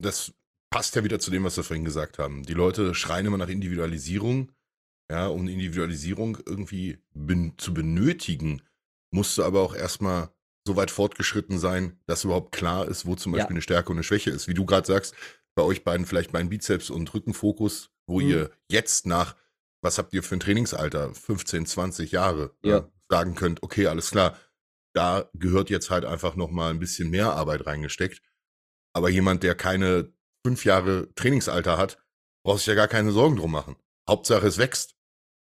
Das passt ja wieder zu dem, was wir vorhin gesagt haben. Die Leute schreien immer nach Individualisierung. Ja, um Individualisierung irgendwie ben zu benötigen, musst du aber auch erstmal so weit fortgeschritten sein, dass überhaupt klar ist, wo zum Beispiel ja. eine Stärke und eine Schwäche ist. Wie du gerade sagst, bei euch beiden vielleicht mein Bizeps und Rückenfokus, wo mhm. ihr jetzt nach, was habt ihr für ein Trainingsalter, 15, 20 Jahre, ja. äh, sagen könnt, okay, alles klar, da gehört jetzt halt einfach nochmal ein bisschen mehr Arbeit reingesteckt. Aber jemand, der keine fünf Jahre Trainingsalter hat, braucht sich ja gar keine Sorgen drum machen. Hauptsache es wächst.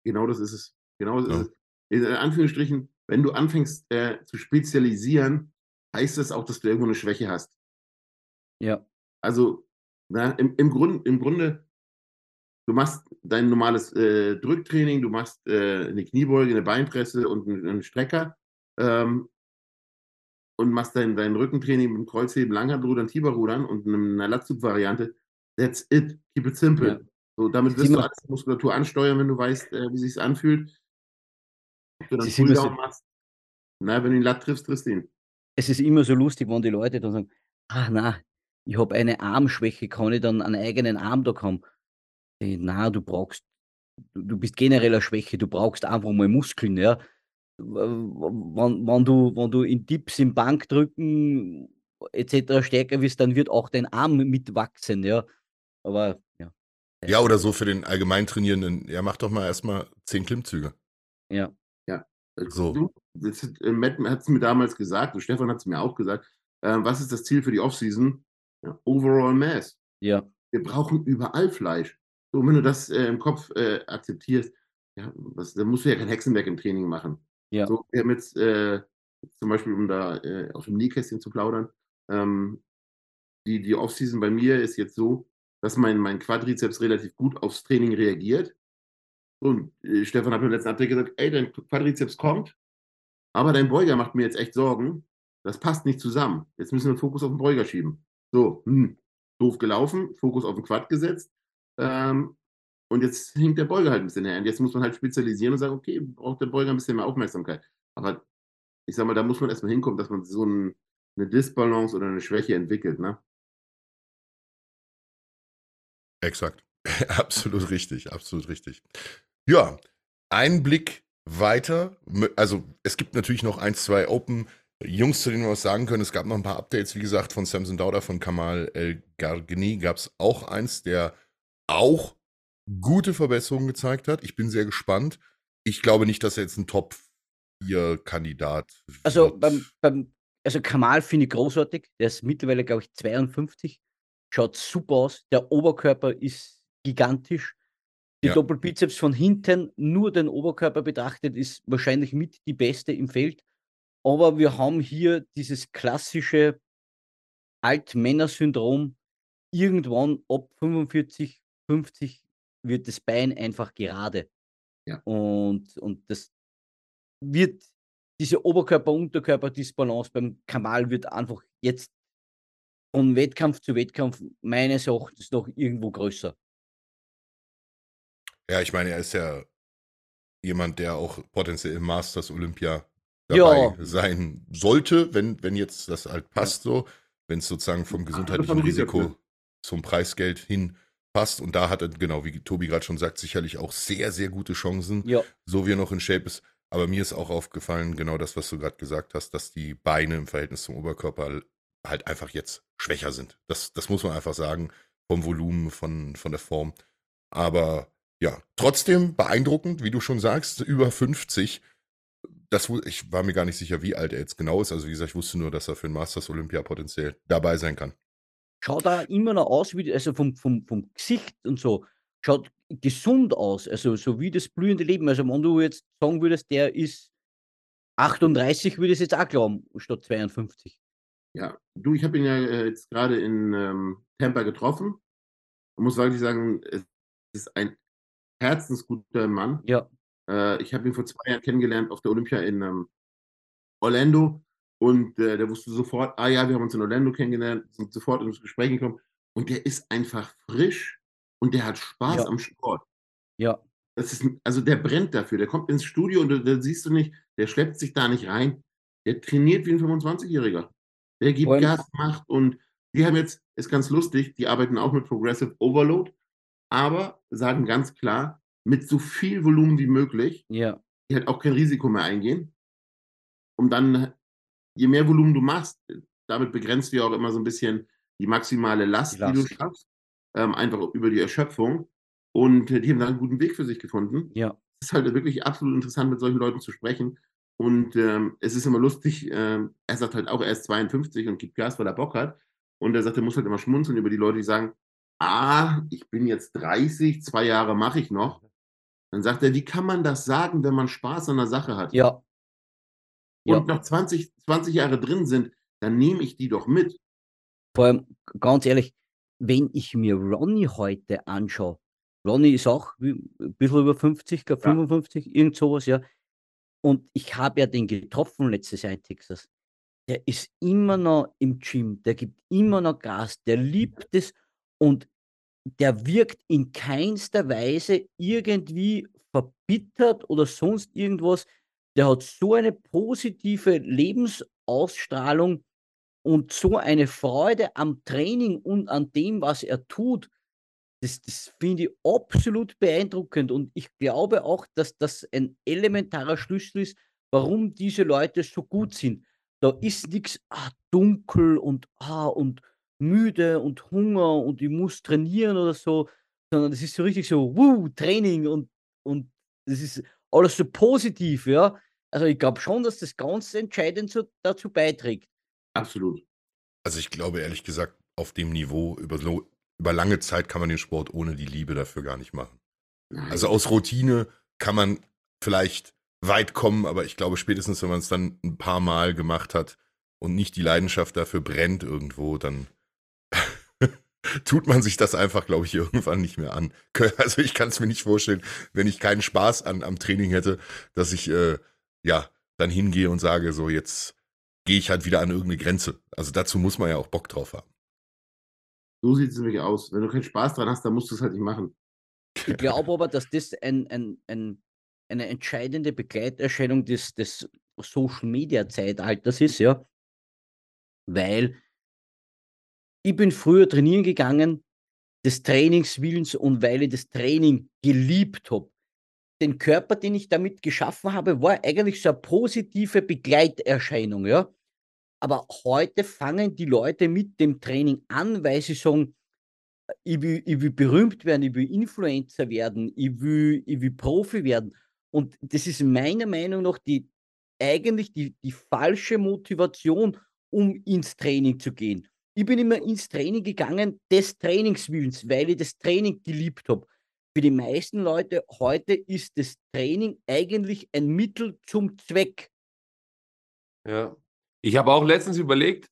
Genau das ist es. Genau das ja. ist es. In Anführungsstrichen, wenn du anfängst äh, zu spezialisieren, heißt das auch, dass du irgendwo eine Schwäche hast. Ja. Also, na, im, im, Grund, im Grunde, du machst dein normales äh, Drücktraining, du machst äh, eine Kniebeuge, eine Beinpresse und einen, einen Strecker ähm, und machst dein, dein Rückentraining mit dem Kreuzheben, Langhandelrudern, Tiberrudern und einer Latzug-Variante. That's it. Keep it simple. Ja. So, damit wirst du alles Muskulatur ansteuern, wenn du weißt, äh, wie sich anfühlt. Ob du dann Pulldown machst. Na, wenn du den Latt triffst, triffst du ihn. Es ist immer so lustig, wenn die Leute dann sagen, ah na, ich habe eine Armschwäche, kann ich dann einen eigenen Arm da haben? Na, du brauchst, du bist genereller Schwäche, du brauchst einfach mal Muskeln, ja. Wenn, wenn, du, wenn du in Dips im Bankdrücken etc. stärker wirst, dann wird auch dein Arm mitwachsen, ja. Aber ja. Ja, oder so für den allgemein Trainierenden. Ja, mach doch mal erstmal zehn Klimmzüge. Ja. Ja. Äh, so. Du, das hat, äh, Matt hat es mir damals gesagt, und Stefan hat es mir auch gesagt. Äh, was ist das Ziel für die Offseason? Ja, Overall Mass. Ja. Wir brauchen überall Fleisch. So, wenn du das äh, im Kopf äh, akzeptierst, ja, was, dann musst du ja kein Hexenwerk im Training machen. Ja. So, wir haben jetzt, äh, zum Beispiel, um da äh, auf dem Nähkästchen zu plaudern, ähm, die, die Offseason bei mir ist jetzt so, dass mein, mein Quadrizeps relativ gut aufs Training reagiert. Und äh, Stefan hat mir im letzten Update gesagt, ey, dein Quadrizeps kommt, aber dein Beuger macht mir jetzt echt Sorgen. Das passt nicht zusammen. Jetzt müssen wir Fokus auf den Beuger schieben. So, hm, doof gelaufen, Fokus auf den Quad gesetzt. Ähm, und jetzt hinkt der Beuger halt ein bisschen her. Und jetzt muss man halt spezialisieren und sagen, okay, braucht der Beuger ein bisschen mehr Aufmerksamkeit. Aber ich sag mal, da muss man erstmal hinkommen, dass man so ein, eine Disbalance oder eine Schwäche entwickelt, ne? Exakt. absolut richtig, absolut richtig. Ja, ein Blick weiter. Also es gibt natürlich noch ein, zwei Open Jungs, zu denen wir was sagen können. Es gab noch ein paar Updates, wie gesagt, von Samson Dauda, von Kamal El Gargni gab es auch eins, der auch gute Verbesserungen gezeigt hat. Ich bin sehr gespannt. Ich glaube nicht, dass er jetzt ein Top 4 Kandidat Also beim, beim also Kamal finde ich großartig. Der ist mittlerweile, glaube ich, 52. Schaut super aus. Der Oberkörper ist gigantisch. Die ja. Doppelbizeps von hinten, nur den Oberkörper betrachtet, ist wahrscheinlich mit die beste im Feld. Aber wir haben hier dieses klassische Altmänner-Syndrom. Irgendwann ab 45, 50 wird das Bein einfach gerade. Ja. Und, und das wird, diese Oberkörper-Unterkörper-Disbalance beim Kamal wird einfach jetzt von Wettkampf zu Wettkampf meines Erachtens noch irgendwo größer. Ja, ich meine, er ist ja jemand, der auch potenziell im Masters Olympia dabei ja. sein sollte, wenn, wenn jetzt das halt passt ja. so, wenn es sozusagen vom gesundheitlichen Risiko zum Preisgeld hin passt. Und da hat er, genau, wie Tobi gerade schon sagt, sicherlich auch sehr, sehr gute Chancen, ja. so wie er noch in Shape ist. Aber mir ist auch aufgefallen, genau das, was du gerade gesagt hast, dass die Beine im Verhältnis zum Oberkörper halt einfach jetzt schwächer sind. Das, das muss man einfach sagen, vom Volumen, von, von der Form. Aber ja, trotzdem beeindruckend, wie du schon sagst, über 50. Das, ich war mir gar nicht sicher, wie alt er jetzt genau ist. Also wie gesagt, ich wusste nur, dass er für ein Masters Olympia potenziell dabei sein kann. Schaut da immer noch aus, wie, also vom, vom, vom Gesicht und so, schaut gesund aus, also so wie das blühende Leben. Also wenn du jetzt sagen würdest, der ist 38, würde ich es jetzt auch glauben, statt 52. Ja, du, ich habe ihn ja äh, jetzt gerade in ähm, Tampa getroffen und muss wirklich sagen, es ist ein herzensguter Mann. Ja. Äh, ich habe ihn vor zwei Jahren kennengelernt auf der Olympia in ähm, Orlando und äh, der wusste sofort, ah ja, wir haben uns in Orlando kennengelernt, sind sofort ins Gespräch gekommen und der ist einfach frisch und der hat Spaß ja. am Sport. Ja. Das ist, also der brennt dafür, der kommt ins Studio und da siehst du nicht, der schleppt sich da nicht rein. Der trainiert wie ein 25-Jähriger. Der gibt und Gas, macht und die haben jetzt, ist ganz lustig, die arbeiten auch mit Progressive Overload, aber sagen ganz klar, mit so viel Volumen wie möglich, ja. die halt auch kein Risiko mehr eingehen, um dann, je mehr Volumen du machst, damit begrenzt du ja auch immer so ein bisschen die maximale Last, die, Last. die du schaffst, ähm, einfach über die Erschöpfung. Und die haben da einen guten Weg für sich gefunden. Ja. Es ist halt wirklich absolut interessant, mit solchen Leuten zu sprechen. Und ähm, es ist immer lustig, ähm, er sagt halt auch, er ist 52 und gibt Gas, weil er Bock hat. Und er sagt, er muss halt immer schmunzeln über die Leute, die sagen, ah, ich bin jetzt 30, zwei Jahre mache ich noch. Dann sagt er, wie kann man das sagen, wenn man Spaß an der Sache hat? Ja. Und ja. noch 20, 20 Jahre drin sind, dann nehme ich die doch mit. Vor allem, ganz ehrlich, wenn ich mir Ronny heute anschaue, Ronny ist auch ein bisschen über 50, glaube 55, ja. irgend sowas, ja. Und ich habe ja den getroffen letztes Jahr in Texas. Der ist immer noch im Gym, der gibt immer noch Gas, der liebt es und der wirkt in keinster Weise irgendwie verbittert oder sonst irgendwas. Der hat so eine positive Lebensausstrahlung und so eine Freude am Training und an dem, was er tut. Das, das finde ich absolut beeindruckend und ich glaube auch, dass das ein elementarer Schlüssel ist, warum diese Leute so gut sind. Da ist nichts ah, dunkel und ah, und müde und Hunger und ich muss trainieren oder so, sondern das ist so richtig so, wuh, Training und, und das ist alles so positiv, ja. Also ich glaube schon, dass das ganz entscheidend so, dazu beiträgt. Absolut. Also ich glaube ehrlich gesagt, auf dem Niveau über, über lange Zeit kann man den Sport ohne die Liebe dafür gar nicht machen. Also aus Routine kann man vielleicht weit kommen, aber ich glaube, spätestens, wenn man es dann ein paar Mal gemacht hat und nicht die Leidenschaft dafür brennt irgendwo, dann tut man sich das einfach, glaube ich, irgendwann nicht mehr an. Also ich kann es mir nicht vorstellen, wenn ich keinen Spaß an, am Training hätte, dass ich äh, ja dann hingehe und sage, so jetzt gehe ich halt wieder an irgendeine Grenze. Also dazu muss man ja auch Bock drauf haben. So sieht es nämlich aus. Wenn du keinen Spaß dran hast, dann musst du es halt nicht machen. Ich glaube aber, dass das ein, ein, ein, eine entscheidende Begleiterscheinung des, des Social Media Zeitalters ist, ja. Weil ich bin früher trainieren gegangen, des Trainingswillens und weil ich das Training geliebt habe. Den Körper, den ich damit geschaffen habe, war eigentlich so eine positive Begleiterscheinung, ja. Aber heute fangen die Leute mit dem Training an, weil sie sagen, ich will, ich will berühmt werden, ich will Influencer werden, ich will, ich will Profi werden. Und das ist meiner Meinung nach die, eigentlich die, die falsche Motivation, um ins Training zu gehen. Ich bin immer ins Training gegangen des Trainingswillens, weil ich das Training geliebt habe. Für die meisten Leute heute ist das Training eigentlich ein Mittel zum Zweck. Ja. Ich habe auch letztens überlegt,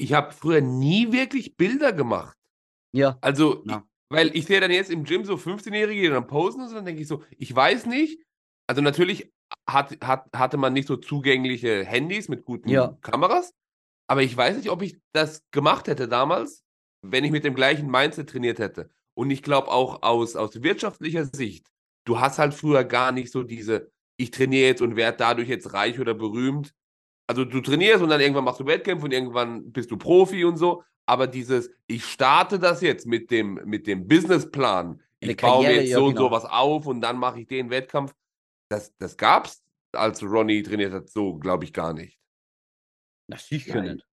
ich habe früher nie wirklich Bilder gemacht. Ja. Also, Ja. weil ich sehe dann jetzt im Gym so 15-Jährige, die dann posen und dann denke ich so, ich weiß nicht. Also natürlich hat, hat, hatte man nicht so zugängliche Handys mit guten Ja. Kameras, aber ich weiß nicht, ob ich das gemacht hätte damals, wenn ich mit dem gleichen Mindset trainiert hätte. Und ich glaube auch aus, aus wirtschaftlicher Sicht, du hast halt früher gar nicht so diese, ich trainiere jetzt und werde dadurch jetzt reich oder berühmt. Also du trainierst und dann irgendwann machst du Wettkämpfe und irgendwann bist du Profi und so. Aber dieses, ich starte das jetzt mit dem, mit dem Businessplan, Eine ich baue Karriere, jetzt ja, so und so genau. was auf und dann mache ich den Wettkampf. Das, das gab es, als Ronny trainiert hat, so glaube ich gar nicht. Na sicher Nein. nicht.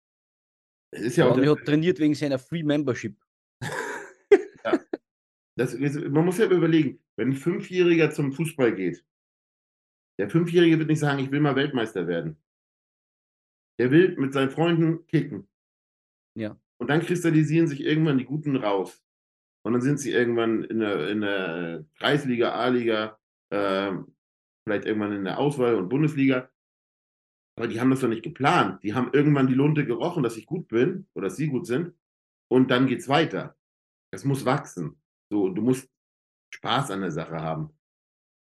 Ist ja auch, Ronny hat trainiert wegen seiner Free Membership. Das, man muss ja überlegen, wenn ein Fünfjähriger zum Fußball geht, der Fünfjährige wird nicht sagen, ich will mal Weltmeister werden. Der will mit seinen Freunden kicken. Ja. Und dann kristallisieren sich irgendwann die Guten raus. Und dann sind sie irgendwann in der, in der Kreisliga, A-Liga, ähm, vielleicht irgendwann in der Auswahl und Bundesliga. Aber die haben das doch nicht geplant. Die haben irgendwann die Lunte gerochen, dass ich gut bin oder dass sie gut sind. Und dann geht's weiter. Es muss wachsen. So, du musst Spaß an der Sache haben.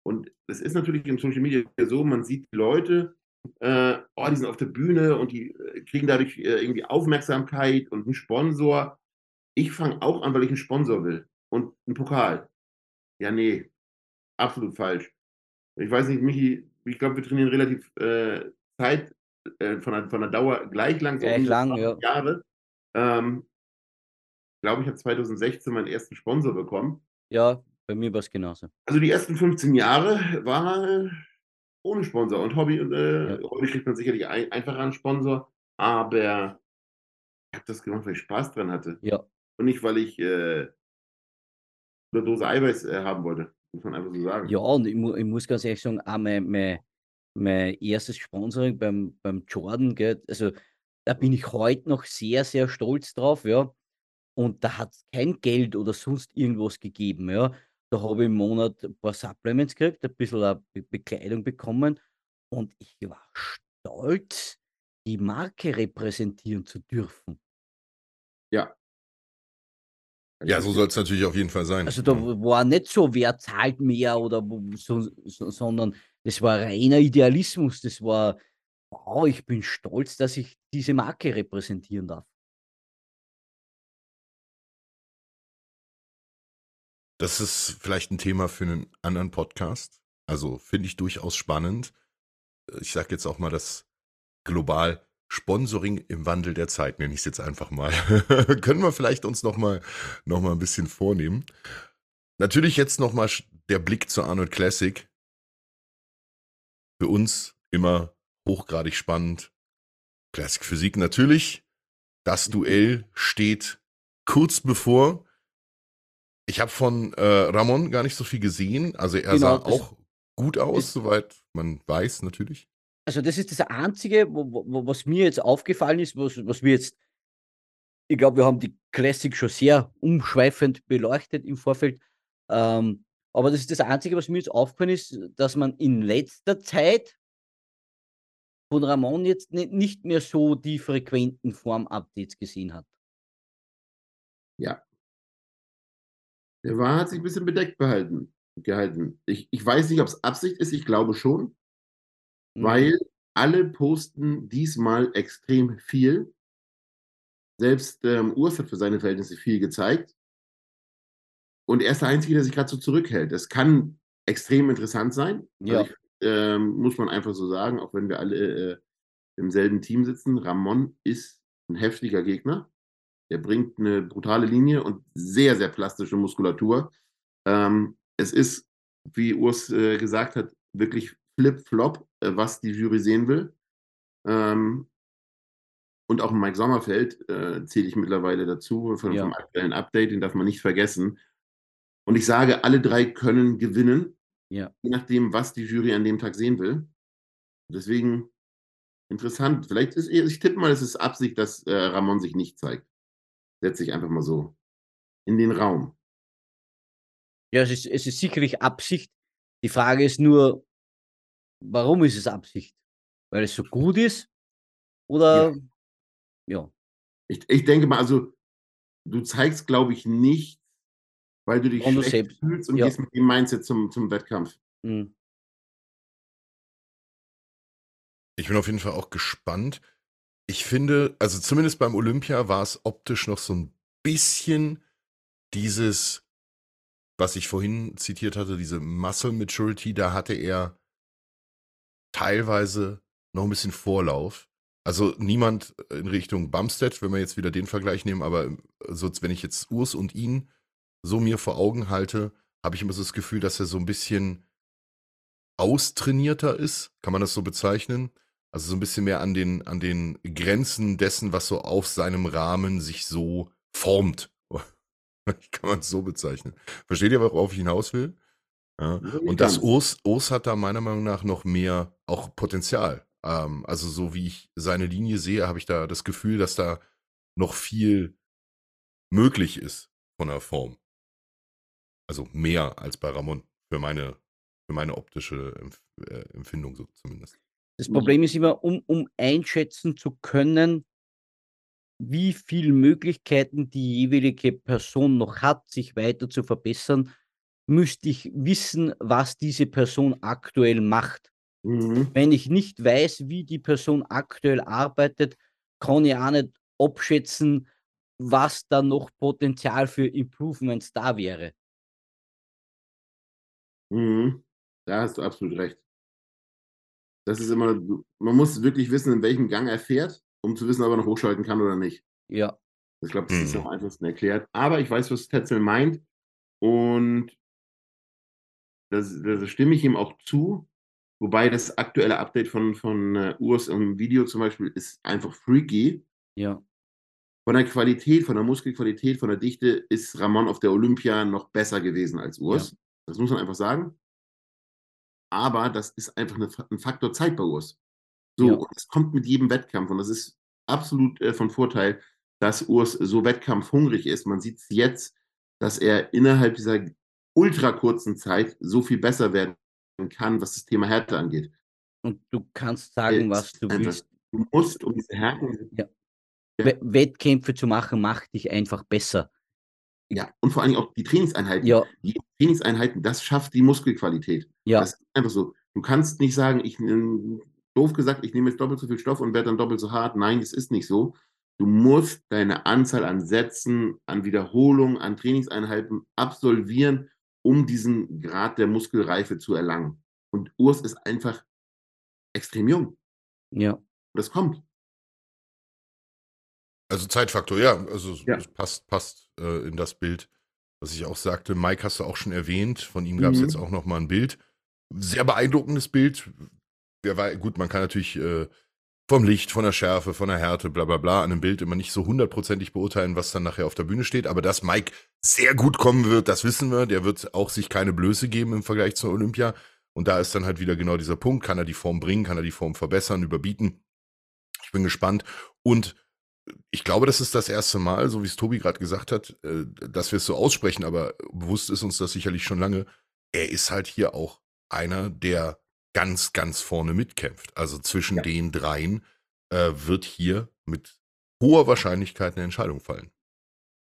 Und es ist natürlich im Social Media so, man sieht die Leute, äh, oh, die sind auf der Bühne und die äh, kriegen dadurch äh, irgendwie Aufmerksamkeit und einen Sponsor. Ich fange auch an, weil ich einen Sponsor will und einen Pokal. Ja, nee, absolut falsch. Ich weiß nicht, Michi, ich glaube, wir trainieren relativ äh, Zeit äh, von, der, von der Dauer gleich lang, so Gleich lang, 20 ja. Jahre. Ähm, glaube, ich habe 2016 meinen ersten Sponsor bekommen. Ja, bei mir war es genauso. Also die ersten 15 Jahre war äh, ohne Sponsor und Hobby. Und, äh, Ja. Heute kriegt man sicherlich ein, einfacher einen Sponsor, aber ich habe das gemacht, weil ich Spaß dran hatte. Ja. Und nicht, weil ich äh, eine Dose Eiweiß äh, haben wollte. Muss man einfach so sagen. Ja, und ich, mu ich muss ganz ehrlich sagen, auch mein, mein, mein erstes Sponsoring beim, beim Jordan, gell, also da bin ich heute noch sehr, sehr stolz drauf, ja. Und da hat es kein Geld oder sonst irgendwas gegeben, ja. Da habe ich im Monat ein paar Supplements gekriegt, ein bisschen eine Be Bekleidung bekommen und ich war stolz, die Marke repräsentieren zu dürfen. Ja. Ja, so soll es natürlich auf jeden Fall sein. Also da war nicht so, wer zahlt mehr oder so, so, sondern das war reiner Idealismus. Das war, wow, ich bin stolz, dass ich diese Marke repräsentieren darf. Das ist vielleicht ein Thema für einen anderen Podcast. Also finde ich durchaus spannend. Ich sage jetzt auch mal das global Sponsoring im Wandel der Zeit, nenne ich es jetzt einfach mal. Können wir vielleicht uns noch mal, noch mal ein bisschen vornehmen. Natürlich jetzt noch mal sch- der Blick zur Arnold Classic. Für uns immer hochgradig spannend. Classic Physik natürlich. Das Duell steht kurz bevor. Ich habe von äh, Ramon gar nicht so viel gesehen. Also er Genau, sah auch gut aus, ist- soweit man weiß natürlich. Also das ist das Einzige, wo, wo, was mir jetzt aufgefallen ist, was, was wir jetzt, ich glaube, wir haben die Classic schon sehr umschweifend beleuchtet im Vorfeld. Ähm, Aber das ist das Einzige, was mir jetzt aufgefallen ist, dass man in letzter Zeit von Ramon jetzt nicht mehr so die frequenten Form-Updates gesehen hat. Ja. Der war, hat sich ein bisschen bedeckt behalten, gehalten. Ich, ich weiß nicht, ob es Absicht ist, ich glaube schon, mhm. weil alle posten diesmal extrem viel. Selbst ähm, Urs hat für seine Verhältnisse viel gezeigt. Und er ist der Einzige, der sich gerade so zurückhält. Das kann extrem interessant sein. Also ja. Also ich, ähm, muss man einfach so sagen, auch wenn wir alle äh, im selben Team sitzen. Ramon ist ein heftiger Gegner. Er bringt eine brutale Linie und sehr, sehr plastische Muskulatur. Ähm, es ist, wie Urs äh, gesagt hat, wirklich Flip-Flop, äh, was die Jury sehen will. Ähm, und auch Mike Sommerfeld äh, zähle ich mittlerweile dazu von, ja. vom aktuellen Update, den darf man nicht vergessen. Und ich sage, alle drei können gewinnen, ja. je nachdem, was die Jury an dem Tag sehen will. Deswegen interessant. Vielleicht ist, ich tippe mal, es ist Absicht, dass äh, Ramon sich nicht zeigt. Setze ich einfach mal so in den Raum. Ja, es ist, es ist sicherlich Absicht. Die Frage ist nur, warum ist es Absicht? Weil es so gut ist? Oder ja. ja. Ich, ich denke mal, also du zeigst, glaube ich, nicht, weil du dich und schlecht selbst. fühlst und ja. gehst mit dem Mindset zum, zum Wettkampf. Mhm. Ich bin auf jeden Fall auch gespannt. Ich finde, also zumindest beim Olympia war es optisch noch so ein bisschen dieses, was ich vorhin zitiert hatte, diese Muscle Maturity, da hatte er teilweise noch ein bisschen Vorlauf. Also niemand in Richtung Bumstead, wenn wir jetzt wieder den Vergleich nehmen, aber so, wenn ich jetzt Urs und ihn so mir vor Augen halte, habe ich immer so das Gefühl, dass er so ein bisschen austrainierter ist. Kann man das so bezeichnen? Also so ein bisschen mehr an den, an den Grenzen dessen, was so auf seinem Rahmen sich so formt. Kann man es so bezeichnen. Versteht ihr, worauf ich hinaus will? Ja. Und das Urs, Urs hat da meiner Meinung nach noch mehr auch Potenzial. Ähm, also so wie ich seine Linie sehe, habe ich da das Gefühl, dass da noch viel möglich ist von der Form. Also mehr als bei Ramon für meine, für meine optische Empf äh, Empfindung so zumindest. Das Problem ist immer, um, um einschätzen zu können, wie viele Möglichkeiten die jeweilige Person noch hat, sich weiter zu verbessern, müsste ich wissen, was diese Person aktuell macht. Mhm. Wenn ich nicht weiß, wie die Person aktuell arbeitet, kann ich auch nicht abschätzen, was da noch Potenzial für Improvements da wäre. Mhm. Da hast du absolut recht. Das ist immer, man muss wirklich wissen, in welchem Gang er fährt, um zu wissen, ob er noch hochschalten kann oder nicht. Ja. Ich glaube, das mhm. ist am einfachsten erklärt. Aber ich weiß, was Tetzel meint. Und das, das stimme ich ihm auch zu. Wobei das aktuelle Update von, von uh, Urs im Video zum Beispiel ist einfach freaky. Ja. Von der Qualität, von der Muskelqualität, von der Dichte ist Ramon auf der Olympia noch besser gewesen als Urs. Ja. Das muss man einfach sagen. Aber das ist einfach eine, ein Faktor Zeit bei Urs. So, ja. und es kommt mit jedem Wettkampf und das ist absolut äh, von Vorteil, dass Urs so wettkampfhungrig ist. Man sieht es jetzt, dass er innerhalb dieser ultra kurzen Zeit so viel besser werden kann, was das Thema Härte angeht. Und du kannst sagen, was du willst. Du musst um diese Härte. Ja. Ja. Wettkämpfe zu machen, macht dich einfach besser. Ja, und vor allem auch die Trainingseinheiten. Ja. Die Trainingseinheiten, das schafft die Muskelqualität. Ja. Das ist einfach so. Du kannst nicht sagen, ich, doof gesagt, ich nehme jetzt doppelt so viel Stoff und werde dann doppelt so hart. Nein, es ist nicht so. Du musst deine Anzahl an Sätzen, an Wiederholungen, an Trainingseinheiten absolvieren, um diesen Grad der Muskelreife zu erlangen. Und Urs ist einfach extrem jung. Ja. Das kommt. Also Zeitfaktor, ja, also ja. passt, passt äh, in das Bild, was ich auch sagte. Mike hast du auch schon erwähnt, von ihm gab es mhm. jetzt auch noch mal ein Bild. Sehr beeindruckendes Bild. Der war, gut, man kann natürlich äh, vom Licht, von der Schärfe, von der Härte, bla bla bla, an einem Bild immer nicht so hundertprozentig beurteilen, was dann nachher auf der Bühne steht. Aber dass Mike sehr gut kommen wird, das wissen wir. Der wird auch sich keine Blöße geben im Vergleich zur Olympia. Und da ist dann halt wieder genau dieser Punkt. Kann er die Form bringen? Kann er die Form verbessern, überbieten? Ich bin gespannt. Und ich glaube, das ist das erste Mal, so wie es Tobi gerade gesagt hat, äh, dass wir es so aussprechen, aber bewusst ist uns das sicherlich schon lange. er ist halt hier auch einer, der ganz, ganz vorne mitkämpft. Also zwischen ja. den dreien äh, wird hier mit hoher Wahrscheinlichkeit eine Entscheidung fallen.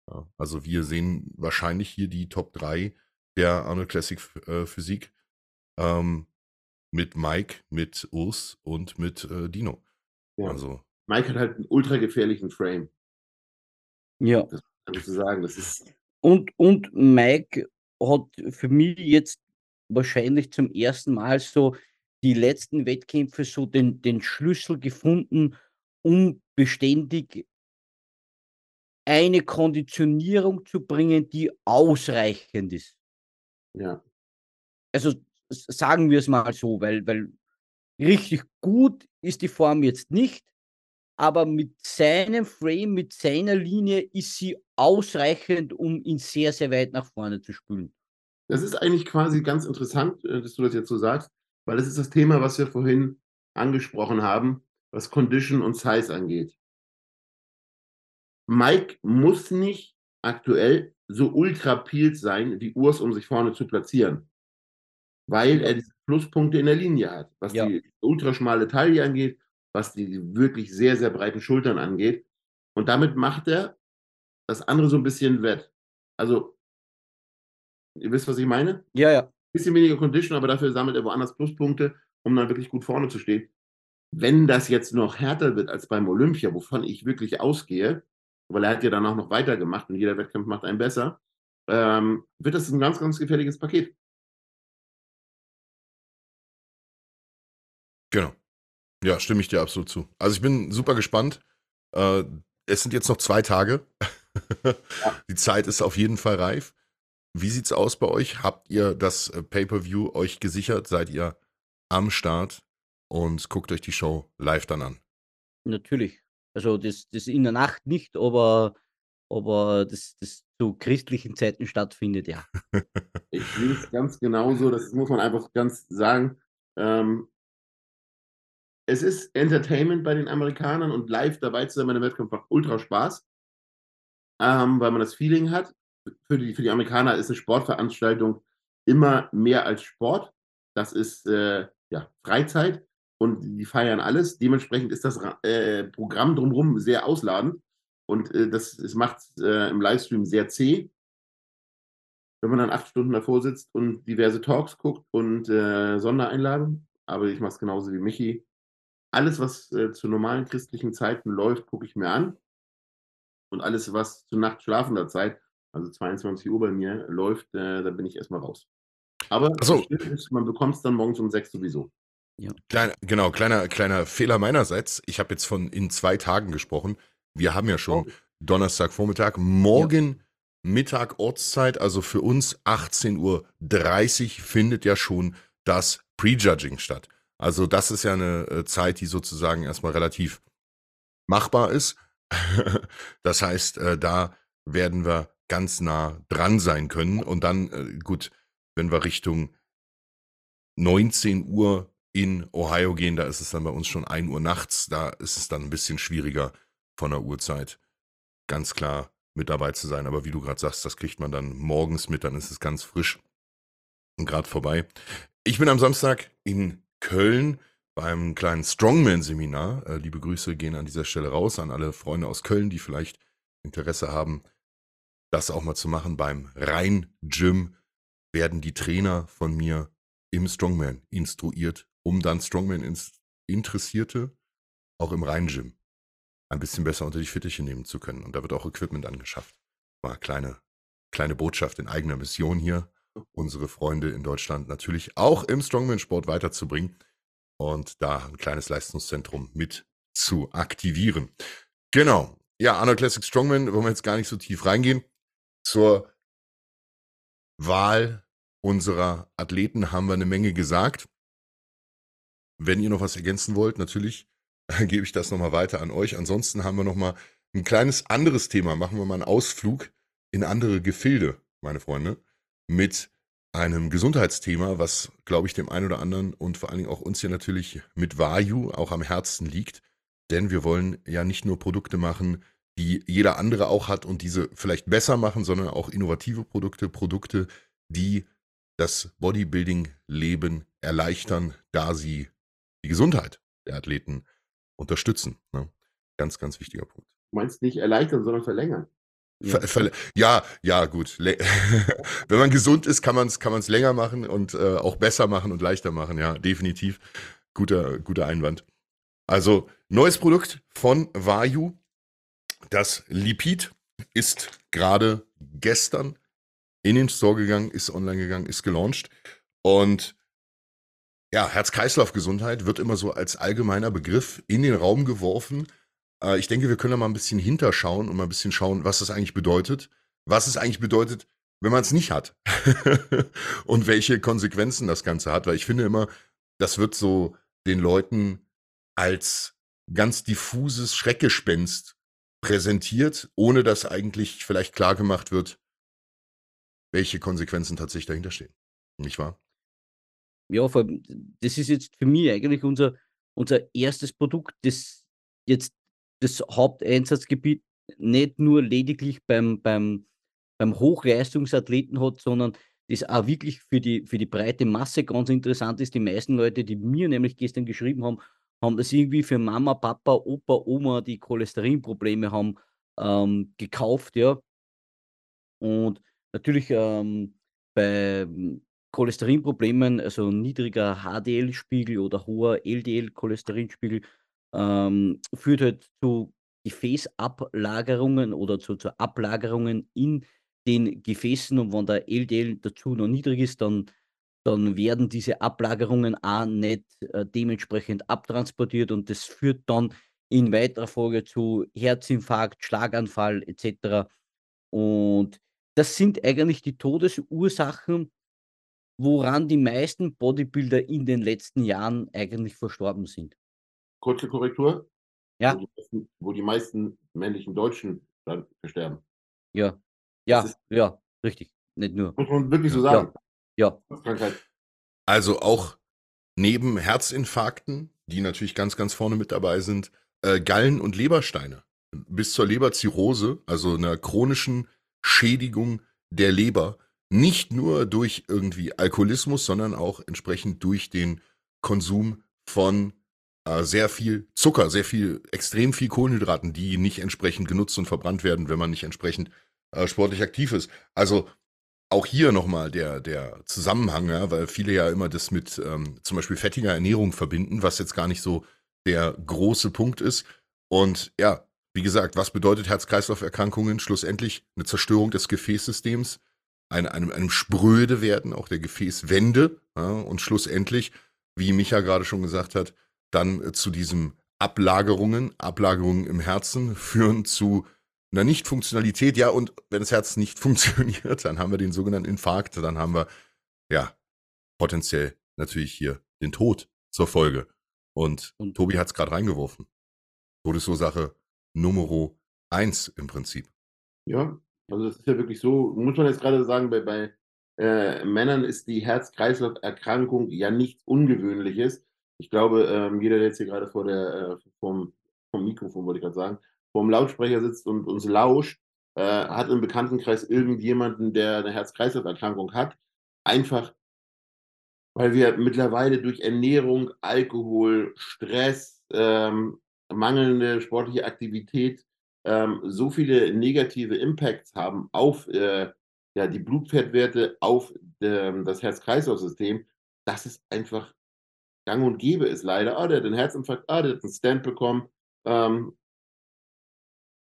Ja, also wir sehen wahrscheinlich hier die Top 3 der Arnold Classic äh, Physik ähm, mit Mike, mit Urs und mit äh, Dino. Ja. Also Mike hat halt einen ultra gefährlichen Frame. Ja. Das kann ich so sagen. Das ist und, und Mike hat für mich jetzt wahrscheinlich zum ersten Mal so die letzten Wettkämpfe so den, den Schlüssel gefunden, um beständig eine Konditionierung zu bringen, die ausreichend ist. Ja. Also sagen wir es mal so, weil, weil richtig gut ist die Form jetzt nicht, aber mit seinem Frame, mit seiner Linie ist sie ausreichend, um ihn sehr, sehr weit nach vorne zu spülen. Das ist eigentlich quasi ganz interessant, äh, dass du das jetzt so sagst, weil das ist das Thema, was wir vorhin angesprochen haben, was Condition und Size angeht. Mike muss nicht aktuell so ultra peeled sein wie Urs, um sich vorne zu platzieren, weil er diese Pluspunkte in der Linie hat, was ja. die ultraschmale Taille angeht, was die wirklich sehr, sehr breiten Schultern angeht. Und damit macht er das andere so ein bisschen wett. Also, ihr wisst, was ich meine? Ja, ja. Ein bisschen weniger Condition, aber dafür sammelt er woanders Pluspunkte, um dann wirklich gut vorne zu stehen. Wenn das jetzt noch härter wird als beim Olympia, wovon ich wirklich ausgehe, weil er hat ja dann auch noch weitergemacht und jeder Wettkampf macht einen besser, ähm, wird das ein ganz, ganz gefährliches Paket. Ja, stimme ich dir absolut zu. Also ich bin super gespannt. Äh, es sind jetzt noch zwei Tage. ja. Die Zeit ist auf jeden Fall reif. Wie sieht's aus bei euch? Habt ihr das äh, Pay-per-View euch gesichert? Seid ihr am Start und guckt euch die Show live dann an? Natürlich. Also das, das in der Nacht nicht, aber, aber das, das zu christlichen Zeiten stattfindet, ja. ich sehe es ganz genauso, das muss man einfach ganz sagen. Ähm, es ist Entertainment bei den Amerikanern und live dabei zu sein bei einem Wettkampf macht ultra Spaß, ähm, weil man das Feeling hat. Für die, für die Amerikaner ist eine Sportveranstaltung immer mehr als Sport. Das ist äh, ja, Freizeit und die feiern alles. Dementsprechend ist das äh, Programm drumherum sehr ausladend und äh, das, das macht äh, im Livestream sehr zäh. Wenn man dann acht Stunden davor sitzt und diverse Talks guckt und äh, Sondereinlagen, aber ich mache es genauso wie Michi alles, was äh, zu normalen christlichen Zeiten läuft, gucke ich mir an. Und alles, was zu Nacht schlafender Zeit, also 22 Uhr bei mir, läuft, äh, da bin ich erstmal raus. Aber so. ist, man bekommt es dann morgens um sechs sowieso. Ja. Kleiner, genau, kleiner, kleiner Fehler meinerseits. Ich habe jetzt von in zwei Tagen gesprochen. Wir haben ja schon oh. Donnerstagvormittag, morgen ja. Mittag Ortszeit, also für uns 18.30 Uhr findet ja schon das Prejudging statt. Also das ist ja eine äh, Zeit, die sozusagen erstmal relativ machbar ist. das heißt, äh, da werden wir ganz nah dran sein können. Und dann, äh, gut, wenn wir Richtung 19 Uhr in Ohio gehen, da ist es dann bei uns schon 1 Uhr nachts. Da ist es dann ein bisschen schwieriger von der Uhrzeit ganz klar mit dabei zu sein. Aber wie du gerade sagst, das kriegt man dann morgens mit, dann ist es ganz frisch und gerade vorbei. Ich bin am Samstag in Köln beim kleinen Strongman-Seminar. Äh, liebe Grüße gehen an dieser Stelle raus an alle Freunde aus Köln, die vielleicht Interesse haben, das auch mal zu machen. Beim Rhein-Gym werden die Trainer von mir im Strongman instruiert, um dann Strongman-Interessierte auch im Rhein-Gym ein bisschen besser unter die Fittiche nehmen zu können. Und da wird auch Equipment angeschafft. Mal kleine, kleine Botschaft in eigener Mission hier unsere Freunde in Deutschland natürlich auch im Strongman-Sport weiterzubringen und da ein kleines Leistungszentrum mit zu aktivieren. Genau. Ja, Arnold Classic Strongman, wollen wir jetzt gar nicht so tief reingehen. Zur Wahl unserer Athleten haben wir eine Menge gesagt. Wenn ihr noch was ergänzen wollt, natürlich gebe ich das nochmal weiter an euch. Ansonsten haben wir nochmal ein kleines anderes Thema. Machen wir mal einen Ausflug in andere Gefilde, meine Freunde mit einem Gesundheitsthema, was, glaube ich, dem einen oder anderen und vor allen Dingen auch uns hier natürlich mit Vayu auch am Herzen liegt. Denn wir wollen ja nicht nur Produkte machen, die jeder andere auch hat und diese vielleicht besser machen, sondern auch innovative Produkte, Produkte, die das Bodybuilding-Leben erleichtern, da sie die Gesundheit der Athleten unterstützen. Ne? Ganz, ganz wichtiger Punkt. Du meinst nicht erleichtern, sondern verlängern. Ja, ja, ja, gut. Wenn man gesund ist, kann man es kann länger machen und äh, auch besser machen und leichter machen. Ja, definitiv. Guter, guter Einwand. Also, neues Produkt von Vayu. Das Lipid ist gerade gestern in den Store gegangen, ist online gegangen, ist gelauncht. Und ja, Herz-Kreislauf-Gesundheit wird immer so als allgemeiner Begriff in den Raum geworfen. Äh, ich denke, wir können da mal ein bisschen hinterschauen und mal ein bisschen schauen, was das eigentlich bedeutet. Was es eigentlich bedeutet, wenn man es nicht hat. und welche Konsequenzen das Ganze hat. Weil ich finde immer, das wird so den Leuten als ganz diffuses Schreckgespenst präsentiert, ohne dass eigentlich vielleicht klar gemacht wird, welche Konsequenzen tatsächlich dahinter stehen. Nicht wahr? Ja, vor allem, das ist jetzt für mich eigentlich unser, unser erstes Produkt, das jetzt das Haupteinsatzgebiet nicht nur lediglich beim, beim, beim Hochleistungsathleten hat, sondern das auch wirklich für die, für die breite Masse ganz interessant ist. Die meisten Leute, die mir nämlich gestern geschrieben haben, haben das irgendwie für Mama, Papa, Opa, Oma, die Cholesterinprobleme haben, ähm, gekauft, ja. Und natürlich ähm, bei Cholesterinproblemen, also niedriger HDL-Spiegel oder hoher LDL-Cholesterinspiegel, ähm, führt halt zu Gefäßablagerungen oder zu, zu Ablagerungen in den Gefäßen. Und wenn der LDL dazu noch niedrig ist, dann, dann werden diese Ablagerungen auch nicht äh, dementsprechend abtransportiert und das führt dann in weiterer Folge zu Herzinfarkt, Schlaganfall etc. Und das sind eigentlich die Todesursachen, woran die meisten Bodybuilder in den letzten Jahren eigentlich verstorben sind. Kurze Korrektur. Ja. Wo die meisten, wo die meisten männlichen Deutschen dann versterben. Ja. Ja, ja, richtig. Nicht nur. Muss man wirklich so sagen. Ja. ja. Also auch neben Herzinfarkten, die natürlich ganz, ganz vorne mit dabei sind, äh, Gallen- und Lebersteine. Bis zur Leberzirrhose, also einer chronischen Schädigung der Leber, nicht nur durch irgendwie Alkoholismus, sondern auch entsprechend durch den Konsum von äh, sehr viel Zucker, sehr viel, extrem viel Kohlenhydraten, die nicht entsprechend genutzt und verbrannt werden, wenn man nicht entsprechend äh, sportlich aktiv ist. Also auch hier nochmal der, der Zusammenhang, ja, weil viele ja immer das mit ähm, zum Beispiel fettiger Ernährung verbinden, was jetzt gar nicht so der große Punkt ist. Und ja, wie gesagt, was bedeutet Herz-Kreislauf-Erkrankungen? Schlussendlich eine Zerstörung des Gefäßsystems, eine, einem, einem spröde werden, auch der Gefäßwände. Ja, und schlussendlich, wie Micha gerade schon gesagt hat, dann äh, zu diesem Ablagerungen, Ablagerungen im Herzen führen zu einer Nichtfunktionalität. Ja, und wenn das Herz nicht funktioniert, dann haben wir den sogenannten Infarkt, dann haben wir ja potenziell natürlich hier den Tod zur Folge. Und, und Tobi hat es gerade reingeworfen. Todesursache Nummer eins im Prinzip. Ja, also das ist ja wirklich so, muss man jetzt gerade sagen, bei, bei äh, Männern ist die Herz-Kreislauf-Erkrankung ja nichts Ungewöhnliches. Ich glaube, ähm, jeder, der jetzt hier gerade vor der, äh, vom, vom Mikrofon, wollte ich gerade sagen, vorm Lautsprecher sitzt und uns lauscht, äh, hat im Bekanntenkreis irgendjemanden, der eine Herz-Kreislauf-Erkrankung hat. Einfach, weil wir mittlerweile durch Ernährung, Alkohol, Stress, ähm, mangelnde sportliche Aktivität ähm, so viele negative Impacts haben auf äh, ja, die Blutfettwerte, auf äh, das Herz-Kreislauf-System, dass es einfach gang und gäbe ist leider. Ah, der hat einen Herzinfarkt, ah, der hat einen Stand bekommen. Ähm,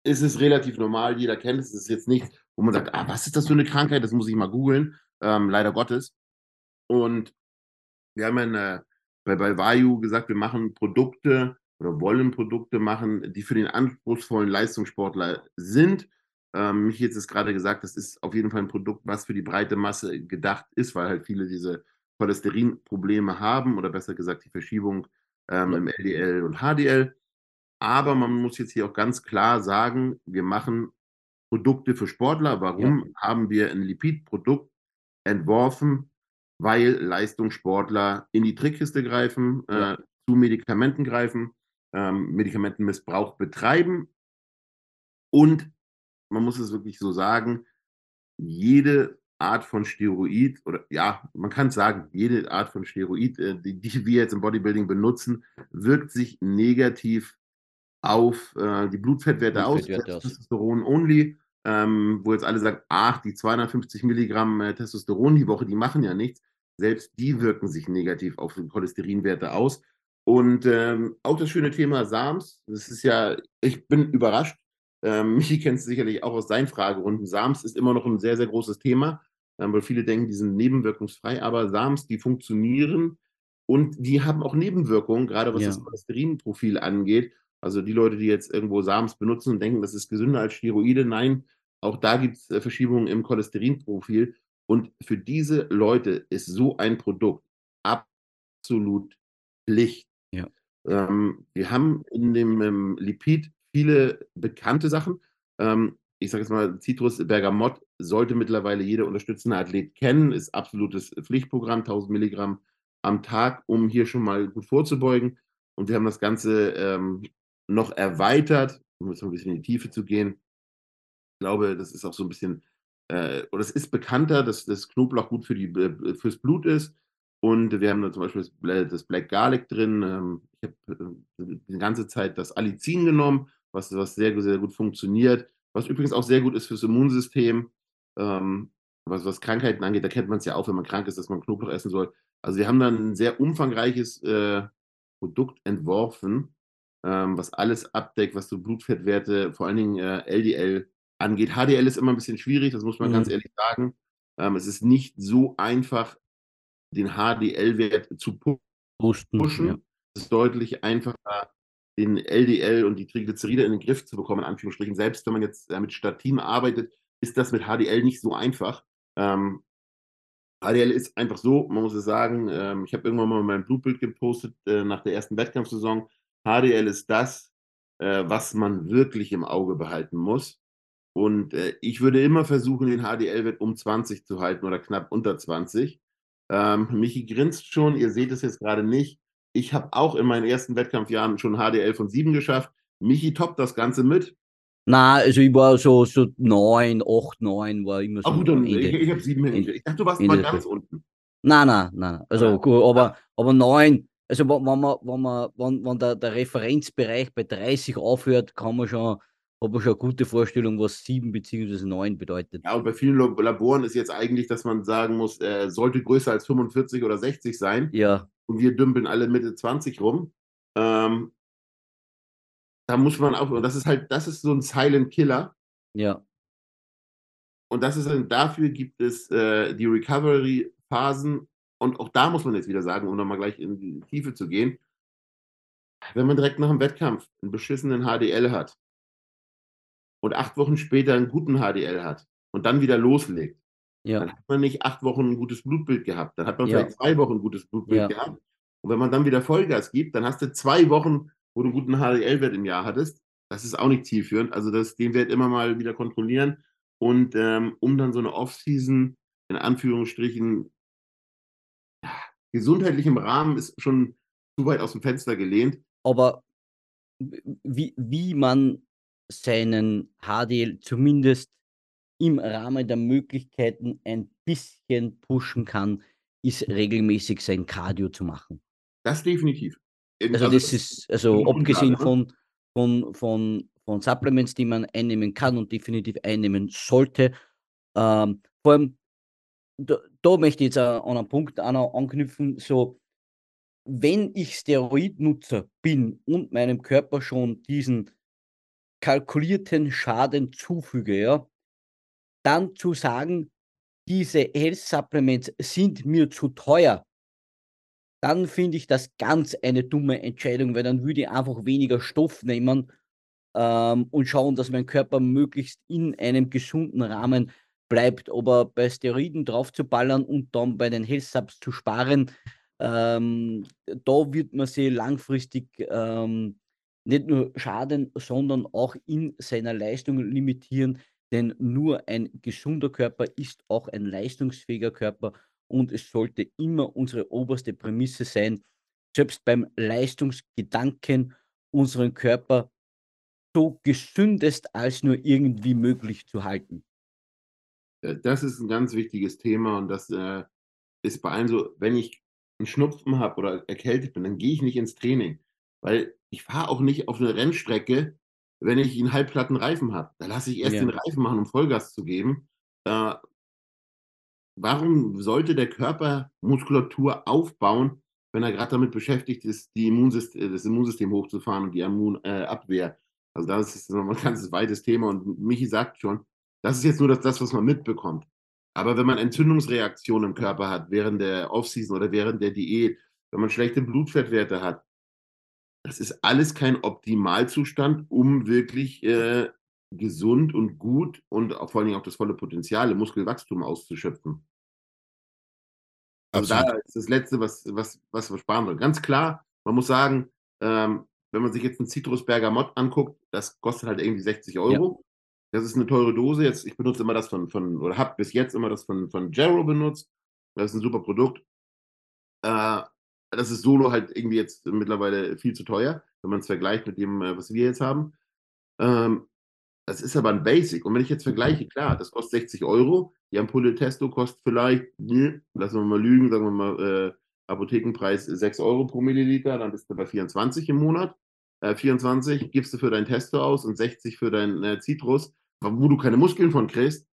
ist es relativ normal, jeder kennt es. Es ist jetzt nichts, wo man sagt, ah, was ist das für eine Krankheit? Das muss ich mal googeln. Ähm, leider Gottes. Und wir haben ja eine, bei, bei Vayu gesagt, wir machen Produkte, oder wollen Produkte machen, die für den anspruchsvollen Leistungssportler sind. Ähm, mich jetzt ist gerade gesagt, das ist auf jeden Fall ein Produkt, was für die breite Masse gedacht ist, weil halt viele diese Cholesterinprobleme haben oder besser gesagt die Verschiebung ähm, im LDL und HDL. Aber man muss jetzt hier auch ganz klar sagen, wir machen Produkte für Sportler. Warum ja. haben wir ein Lipidprodukt entworfen? Weil Leistungssportler in die Trickkiste greifen, ja. äh, zu Medikamenten greifen ähm, Medikamentenmissbrauch betreiben. Und man muss es wirklich so sagen, jede Art von Steroid, oder ja, man kann sagen, jede Art von Steroid, äh, die, die, wir jetzt im Bodybuilding benutzen, wirkt sich negativ auf äh, die Blutfettwerte aus, Testosteron only, ähm, wo jetzt alle sagen, ach, die 250 Milligramm äh, Testosteron die Woche, die machen ja nichts. Selbst die wirken sich negativ auf die Cholesterinwerte aus. Und ähm, auch das schöne Thema SAMS, das ist ja, ich bin überrascht. Ähm, Michi kennt es sicherlich auch aus seinen Fragerunden. SAMS ist immer noch ein sehr, sehr großes Thema, weil viele denken, die sind nebenwirkungsfrei, aber SAMS, die funktionieren und die haben auch Nebenwirkungen, gerade was ja. das Cholesterinprofil angeht. Also die Leute, die jetzt irgendwo SAMS benutzen und denken, das ist gesünder als Steroide, nein, auch da gibt es äh, Verschiebungen im Cholesterinprofil. Und für diese Leute ist so ein Produkt absolut Pflicht. Ja. Ähm, wir haben in dem ähm, Lipid viele bekannte Sachen. Ähm, ich sage jetzt mal, Citrus Bergamot sollte mittlerweile jeder unterstützende Athlet kennen, ist absolutes Pflichtprogramm, 1000 Milligramm am Tag, um hier schon mal gut vorzubeugen. Und wir haben das Ganze ähm, noch erweitert, um jetzt ein bisschen in die Tiefe zu gehen. Ich glaube, das ist auch so ein bisschen, äh, oder es ist bekannter, dass das Knoblauch gut für die, äh, fürs Blut ist. Und wir haben da zum Beispiel das, Black Garlic drin. Ähm, ich habe äh, die ganze Zeit das Allicin genommen, was, was sehr, sehr gut funktioniert. Was übrigens auch sehr gut ist fürs Immunsystem. Ähm, was, was Krankheiten angeht, da kennt man es ja auch, wenn man krank ist, dass man Knoblauch essen soll. Also wir haben dann ein sehr umfangreiches äh, Produkt entworfen, ähm, was alles abdeckt, was so Blutfettwerte, vor allen Dingen äh, LDL angeht. HDL ist immer ein bisschen schwierig, das muss man mhm. ganz ehrlich sagen. Ähm, es ist nicht so einfach, den HDL-Wert zu pushen. Ja. Es ist deutlich einfacher, den LDL und die Triglyceride in den Griff zu bekommen, in Anführungsstrichen. Selbst wenn man jetzt mit Statin arbeitet, ist das mit HDL nicht so einfach. Ähm, HDL ist einfach so, man muss es sagen, ähm, ich habe irgendwann mal mein Blutbild gepostet äh, nach der ersten Wettkampfsaison. HDL ist das, äh, was man wirklich im Auge behalten muss. Und äh, ich würde immer versuchen, den HDL-Wert um 20 zu halten oder knapp unter 20. Ähm, Michi grinst schon, ihr seht es jetzt gerade nicht. Ich habe auch in meinen ersten Wettkampfjahren schon HDL von 7 geschafft. Michi toppt das Ganze mit. Na, also ich war so, so 9, 8, 9 war immer so. Ach gut, dann, Ende, ich, ich habe 7 hingeschickt. Ich dachte, du warst Ende mal ganz unten. Nein, nein, nein. Also, ja. gut, aber, aber 9, also wenn man, wenn man, wenn, wenn der, der Referenzbereich bei 30 aufhört, kann man schon, hat man schon eine gute Vorstellung, was 7 bzw. 9 bedeutet. Ja, und bei vielen Laboren ist jetzt eigentlich, dass man sagen muss, er sollte größer als 45 oder 60 sein. Ja. Und wir dümpeln alle Mitte 20 rum. Ähm, da muss man auch, und das ist halt, das ist so ein Silent Killer. Ja. Und das ist dafür gibt es äh, die Recovery-Phasen und auch da muss man jetzt wieder sagen, um nochmal gleich in die Tiefe zu gehen, wenn man direkt nach dem Wettkampf einen beschissenen HDL hat und acht Wochen später einen guten HDL hat und dann wieder loslegt, ja. dann hat man nicht acht Wochen ein gutes Blutbild gehabt. Dann hat man ja. vielleicht zwei Wochen ein gutes Blutbild ja. gehabt. Und wenn man dann wieder Vollgas gibt, dann hast du zwei Wochen, wo du einen guten HDL-Wert im Jahr hattest. Das ist auch nicht zielführend. Also das, den Wert immer mal wieder kontrollieren. Und ähm, um dann so eine Off-Season in Anführungsstrichen gesundheitlichem Rahmen ist schon zu weit aus dem Fenster gelehnt. Aber wie, wie man seinen HDL zumindest im Rahmen der Möglichkeiten ein bisschen pushen kann, ist regelmäßig sein Cardio zu machen. Das definitiv. Also, also das ist, also abgesehen von, von, von, von Supplements, die man einnehmen kann und definitiv einnehmen sollte, ähm, vor allem da, da möchte ich jetzt an einen Punkt anknüpfen, so, wenn ich Steroidnutzer bin und meinem Körper schon diesen kalkulierten Schaden zufüge, ja, dann zu sagen, diese Health Supplements sind mir zu teuer, dann finde ich das ganz eine dumme Entscheidung, weil dann würde ich einfach weniger Stoff nehmen ähm, und schauen, dass mein Körper möglichst in einem gesunden Rahmen bleibt, aber bei Steroiden drauf zu ballern und dann bei den Health Subs zu sparen, ähm, da wird man sie langfristig ähm, nicht nur schaden, sondern auch in seiner Leistung limitieren, denn nur ein gesunder Körper ist auch ein leistungsfähiger Körper und es sollte immer unsere oberste Prämisse sein, selbst beim Leistungsgedanken unseren Körper so gesündest als nur irgendwie möglich zu halten. Äh, das ist ein ganz wichtiges Thema und das äh, ist bei allen so, wenn ich einen Schnupfen habe oder erkältet bin, dann gehe ich nicht ins Training, weil ich fahre auch nicht auf eine Rennstrecke, wenn ich einen halbplatten Reifen habe. Da lasse ich erst ja. den Reifen machen, um Vollgas zu geben. Äh, warum sollte der Körper Muskulatur aufbauen, wenn er gerade damit beschäftigt ist, die Immunsystem, das Immunsystem hochzufahren und die Immunabwehr? Äh, also das ist nochmal ein ganz weites Thema und Michi sagt schon, das ist jetzt nur das, das, was man mitbekommt. Aber wenn man Entzündungsreaktionen im Körper hat, während der Offseason oder während der Diät, wenn man schlechte Blutfettwerte hat, das ist alles kein Optimalzustand, um wirklich äh, gesund und gut und vor allem auch das volle Potenzial im Muskelwachstum auszuschöpfen. Also Absolut. da ist das Letzte, was, was, was wir sparen wollen. Ganz klar, man muss sagen, ähm, wenn man sich jetzt einen Citrus Bergamot anguckt, das kostet halt irgendwie 60 Euro. Das ist eine teure Dose. Jetzt, ich benutze immer das von, von oder habe bis jetzt immer das von, von Jarrow benutzt. Das ist ein super Produkt. Äh, das ist solo halt irgendwie jetzt mittlerweile viel zu teuer, wenn man es vergleicht mit dem, äh, was wir jetzt haben. Ähm, das ist aber ein Basic. Und wenn ich jetzt vergleiche, klar, das kostet 60 Euro. Die Ampulle Testo kostet vielleicht, ne, lassen wir mal lügen, sagen wir mal, äh, Apothekenpreis 6 Euro pro Milliliter, dann bist du bei 24 im Monat. Äh, 24 gibst du für dein Testo aus und 60 für dein äh, Citrus wo du keine Muskeln von kriegst,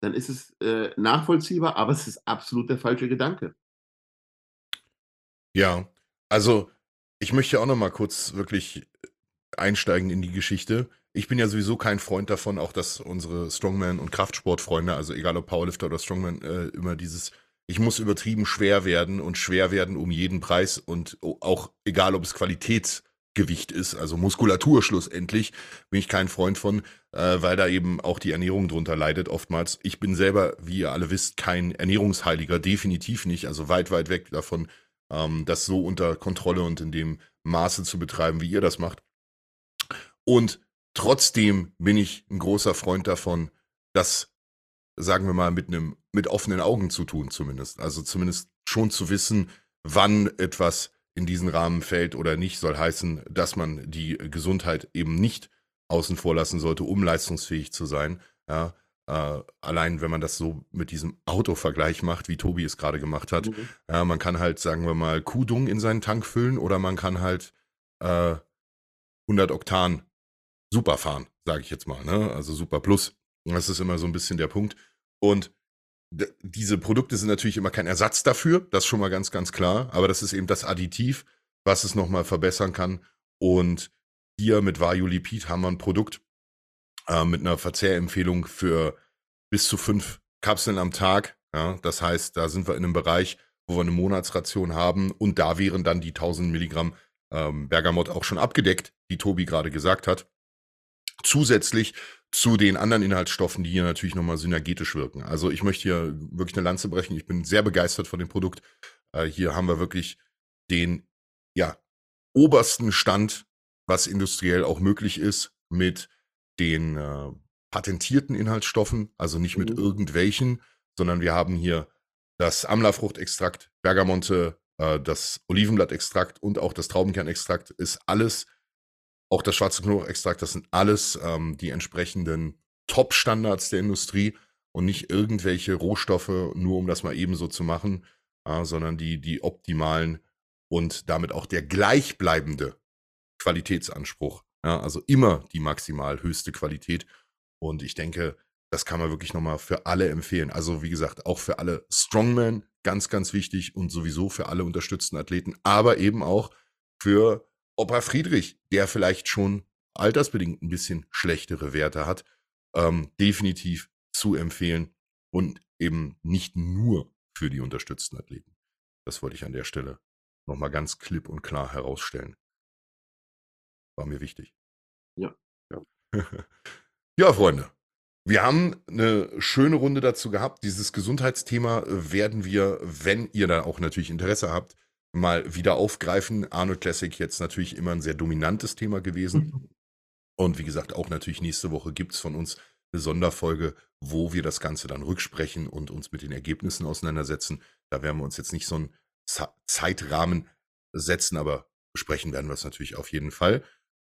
dann ist es äh, nachvollziehbar, aber es ist absolut der falsche Gedanke. Ja, also ich möchte auch noch mal kurz wirklich einsteigen in die Geschichte. Ich bin ja sowieso kein Freund davon, auch dass unsere Strongman- und Kraftsportfreunde, also egal ob Powerlifter oder Strongman, äh, immer dieses, ich muss übertrieben schwer werden und schwer werden um jeden Preis und auch egal ob es Qualitäts- Gewicht ist, also Muskulatur schlussendlich, bin ich kein Freund von, äh, weil da eben auch die Ernährung drunter leidet oftmals. Ich bin selber, wie ihr alle wisst, kein Ernährungsheiliger, definitiv nicht, also weit, weit weg davon, ähm, das so unter Kontrolle und in dem Maße zu betreiben, wie ihr das macht. Und trotzdem bin ich ein großer Freund davon, das, sagen wir mal, mit einem, mit offenen Augen zu tun, zumindest. Also zumindest schon zu wissen, wann etwas in diesen Rahmen fällt oder nicht, soll heißen, dass man die Gesundheit eben nicht außen vor lassen sollte, um leistungsfähig zu sein. Ja, äh, allein wenn man das so mit diesem Autovergleich macht, wie Tobi es gerade gemacht hat. Mhm. Ja, man kann halt, sagen wir mal, Kudung in seinen Tank füllen oder man kann halt äh, 100 Oktan super fahren, sage ich jetzt mal. Ne? Also super plus. Das ist immer so ein bisschen der Punkt. Und diese Produkte sind natürlich immer kein Ersatz dafür, das ist schon mal ganz, ganz klar, aber das ist eben das Additiv, was es nochmal verbessern kann. Und hier mit Vajolipid haben wir ein Produkt äh, mit einer Verzehrempfehlung für bis zu fünf Kapseln am Tag. Ja, das heißt, da sind wir in einem Bereich, wo wir eine Monatsration haben und da wären dann die 1000 Milligramm ähm, Bergamot auch schon abgedeckt, die Tobi gerade gesagt hat. Zusätzlich zu den anderen Inhaltsstoffen, die hier natürlich nochmal synergetisch wirken. Also ich möchte hier wirklich eine Lanze brechen. Ich bin sehr begeistert von dem Produkt. Äh, hier haben wir wirklich den, ja, obersten Stand, was industriell auch möglich ist, mit den äh, patentierten Inhaltsstoffen, also nicht mit mhm. irgendwelchen, sondern wir haben hier das Amlerfruchtextrakt, Bergamonte, äh, das Olivenblattextrakt und auch das Traubenkernextrakt ist alles auch das schwarze Knoblauchextrakt, das sind alles ähm, die entsprechenden Top-Standards der Industrie und nicht irgendwelche Rohstoffe, nur um das mal ebenso zu machen, äh, sondern die, die optimalen und damit auch der gleichbleibende Qualitätsanspruch. Ja, also immer die maximal höchste Qualität. Und ich denke, das kann man wirklich nochmal für alle empfehlen. Also wie gesagt, auch für alle Strongmen, ganz, ganz wichtig und sowieso für alle unterstützten Athleten, aber eben auch für Opa Friedrich, der vielleicht schon altersbedingt ein bisschen schlechtere Werte hat, ähm, definitiv zu empfehlen und eben nicht nur für die unterstützten Athleten. Das wollte ich an der Stelle nochmal ganz klipp und klar herausstellen. War mir wichtig. Ja. Ja, ja Freunde. Wir haben eine schöne Runde dazu gehabt. Dieses Gesundheitsthema werden wir, wenn ihr da auch natürlich Interesse habt, mal wieder aufgreifen. Arnold Classic jetzt natürlich immer ein sehr dominantes Thema gewesen. Und wie gesagt, auch natürlich nächste Woche gibt es von uns eine Sonderfolge, wo wir das Ganze dann rücksprechen und uns mit den Ergebnissen auseinandersetzen. Da werden wir uns jetzt nicht so einen Zeitrahmen setzen, aber besprechen werden wir es natürlich auf jeden Fall.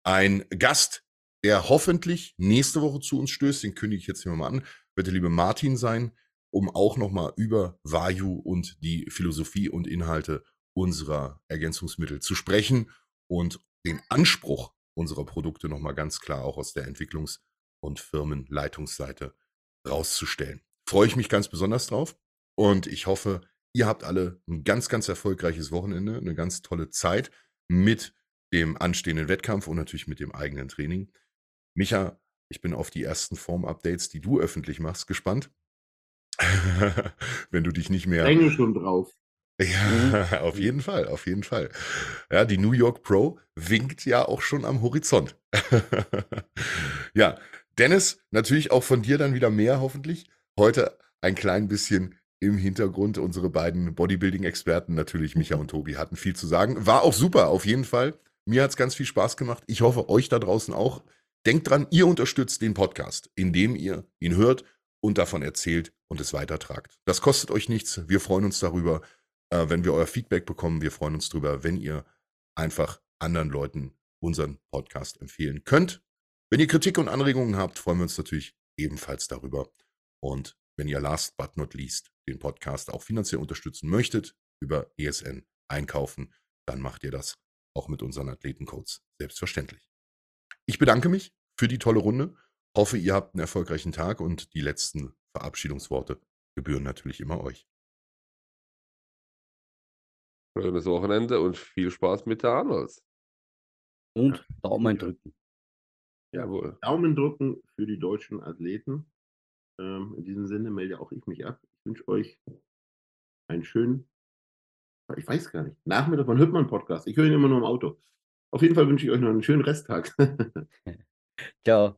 Ein Gast, der hoffentlich nächste Woche zu uns stößt, den kündige ich jetzt hier mal an. wird der liebe Martin sein, um auch nochmal über Vayu und die Philosophie und Inhalte unserer Ergänzungsmittel zu sprechen und den Anspruch unserer Produkte nochmal ganz klar auch aus der Entwicklungs- und Firmenleitungsseite rauszustellen. Freue ich mich ganz besonders drauf und ich hoffe, ihr habt alle ein ganz, ganz erfolgreiches Wochenende, eine ganz tolle Zeit mit dem anstehenden Wettkampf und natürlich mit dem eigenen Training. Micha, ich bin auf die ersten Form-Updates, die du öffentlich machst, gespannt. Wenn du dich nicht mehr. Hänge schon drauf. Ja, auf jeden Fall, auf jeden Fall. Ja, die New York Pro winkt ja auch schon am Horizont. ja, Dennis, natürlich auch von dir dann wieder mehr hoffentlich. Heute ein klein bisschen im Hintergrund. Unsere beiden Bodybuilding-Experten, natürlich Micha und Tobi, hatten viel zu sagen. War auch super, auf jeden Fall. Mir hat es ganz viel Spaß gemacht. Ich hoffe, euch da draußen auch. Denkt dran, ihr unterstützt den Podcast, indem ihr ihn hört und davon erzählt und es weitertragt. Das kostet euch nichts. Wir freuen uns darüber, äh, wenn wir euer Feedback bekommen. Wir freuen uns darüber, wenn ihr einfach anderen Leuten unseren Podcast empfehlen könnt. Wenn ihr Kritik und Anregungen habt, freuen wir uns natürlich ebenfalls darüber. Und wenn ihr last but not least den Podcast auch finanziell unterstützen möchtet, über ESN einkaufen, dann macht ihr das auch mit unseren Athletencodes selbstverständlich. Ich bedanke mich für die tolle Runde, hoffe, ihr habt einen erfolgreichen Tag und die letzten Verabschiedungsworte gebühren natürlich immer euch. Schönes Wochenende und viel Spaß mit der Arnolds. Und Daumen drücken. Jawohl. Daumen drücken für die deutschen Athleten. Ähm, in diesem Sinne melde auch ich mich ab. Ich wünsche euch einen schönen, ich weiß gar nicht, Nachmittag, wann hört man einen Podcast? Ich höre ihn immer nur im Auto. Auf jeden Fall wünsche ich euch noch einen schönen Resttag. Ciao.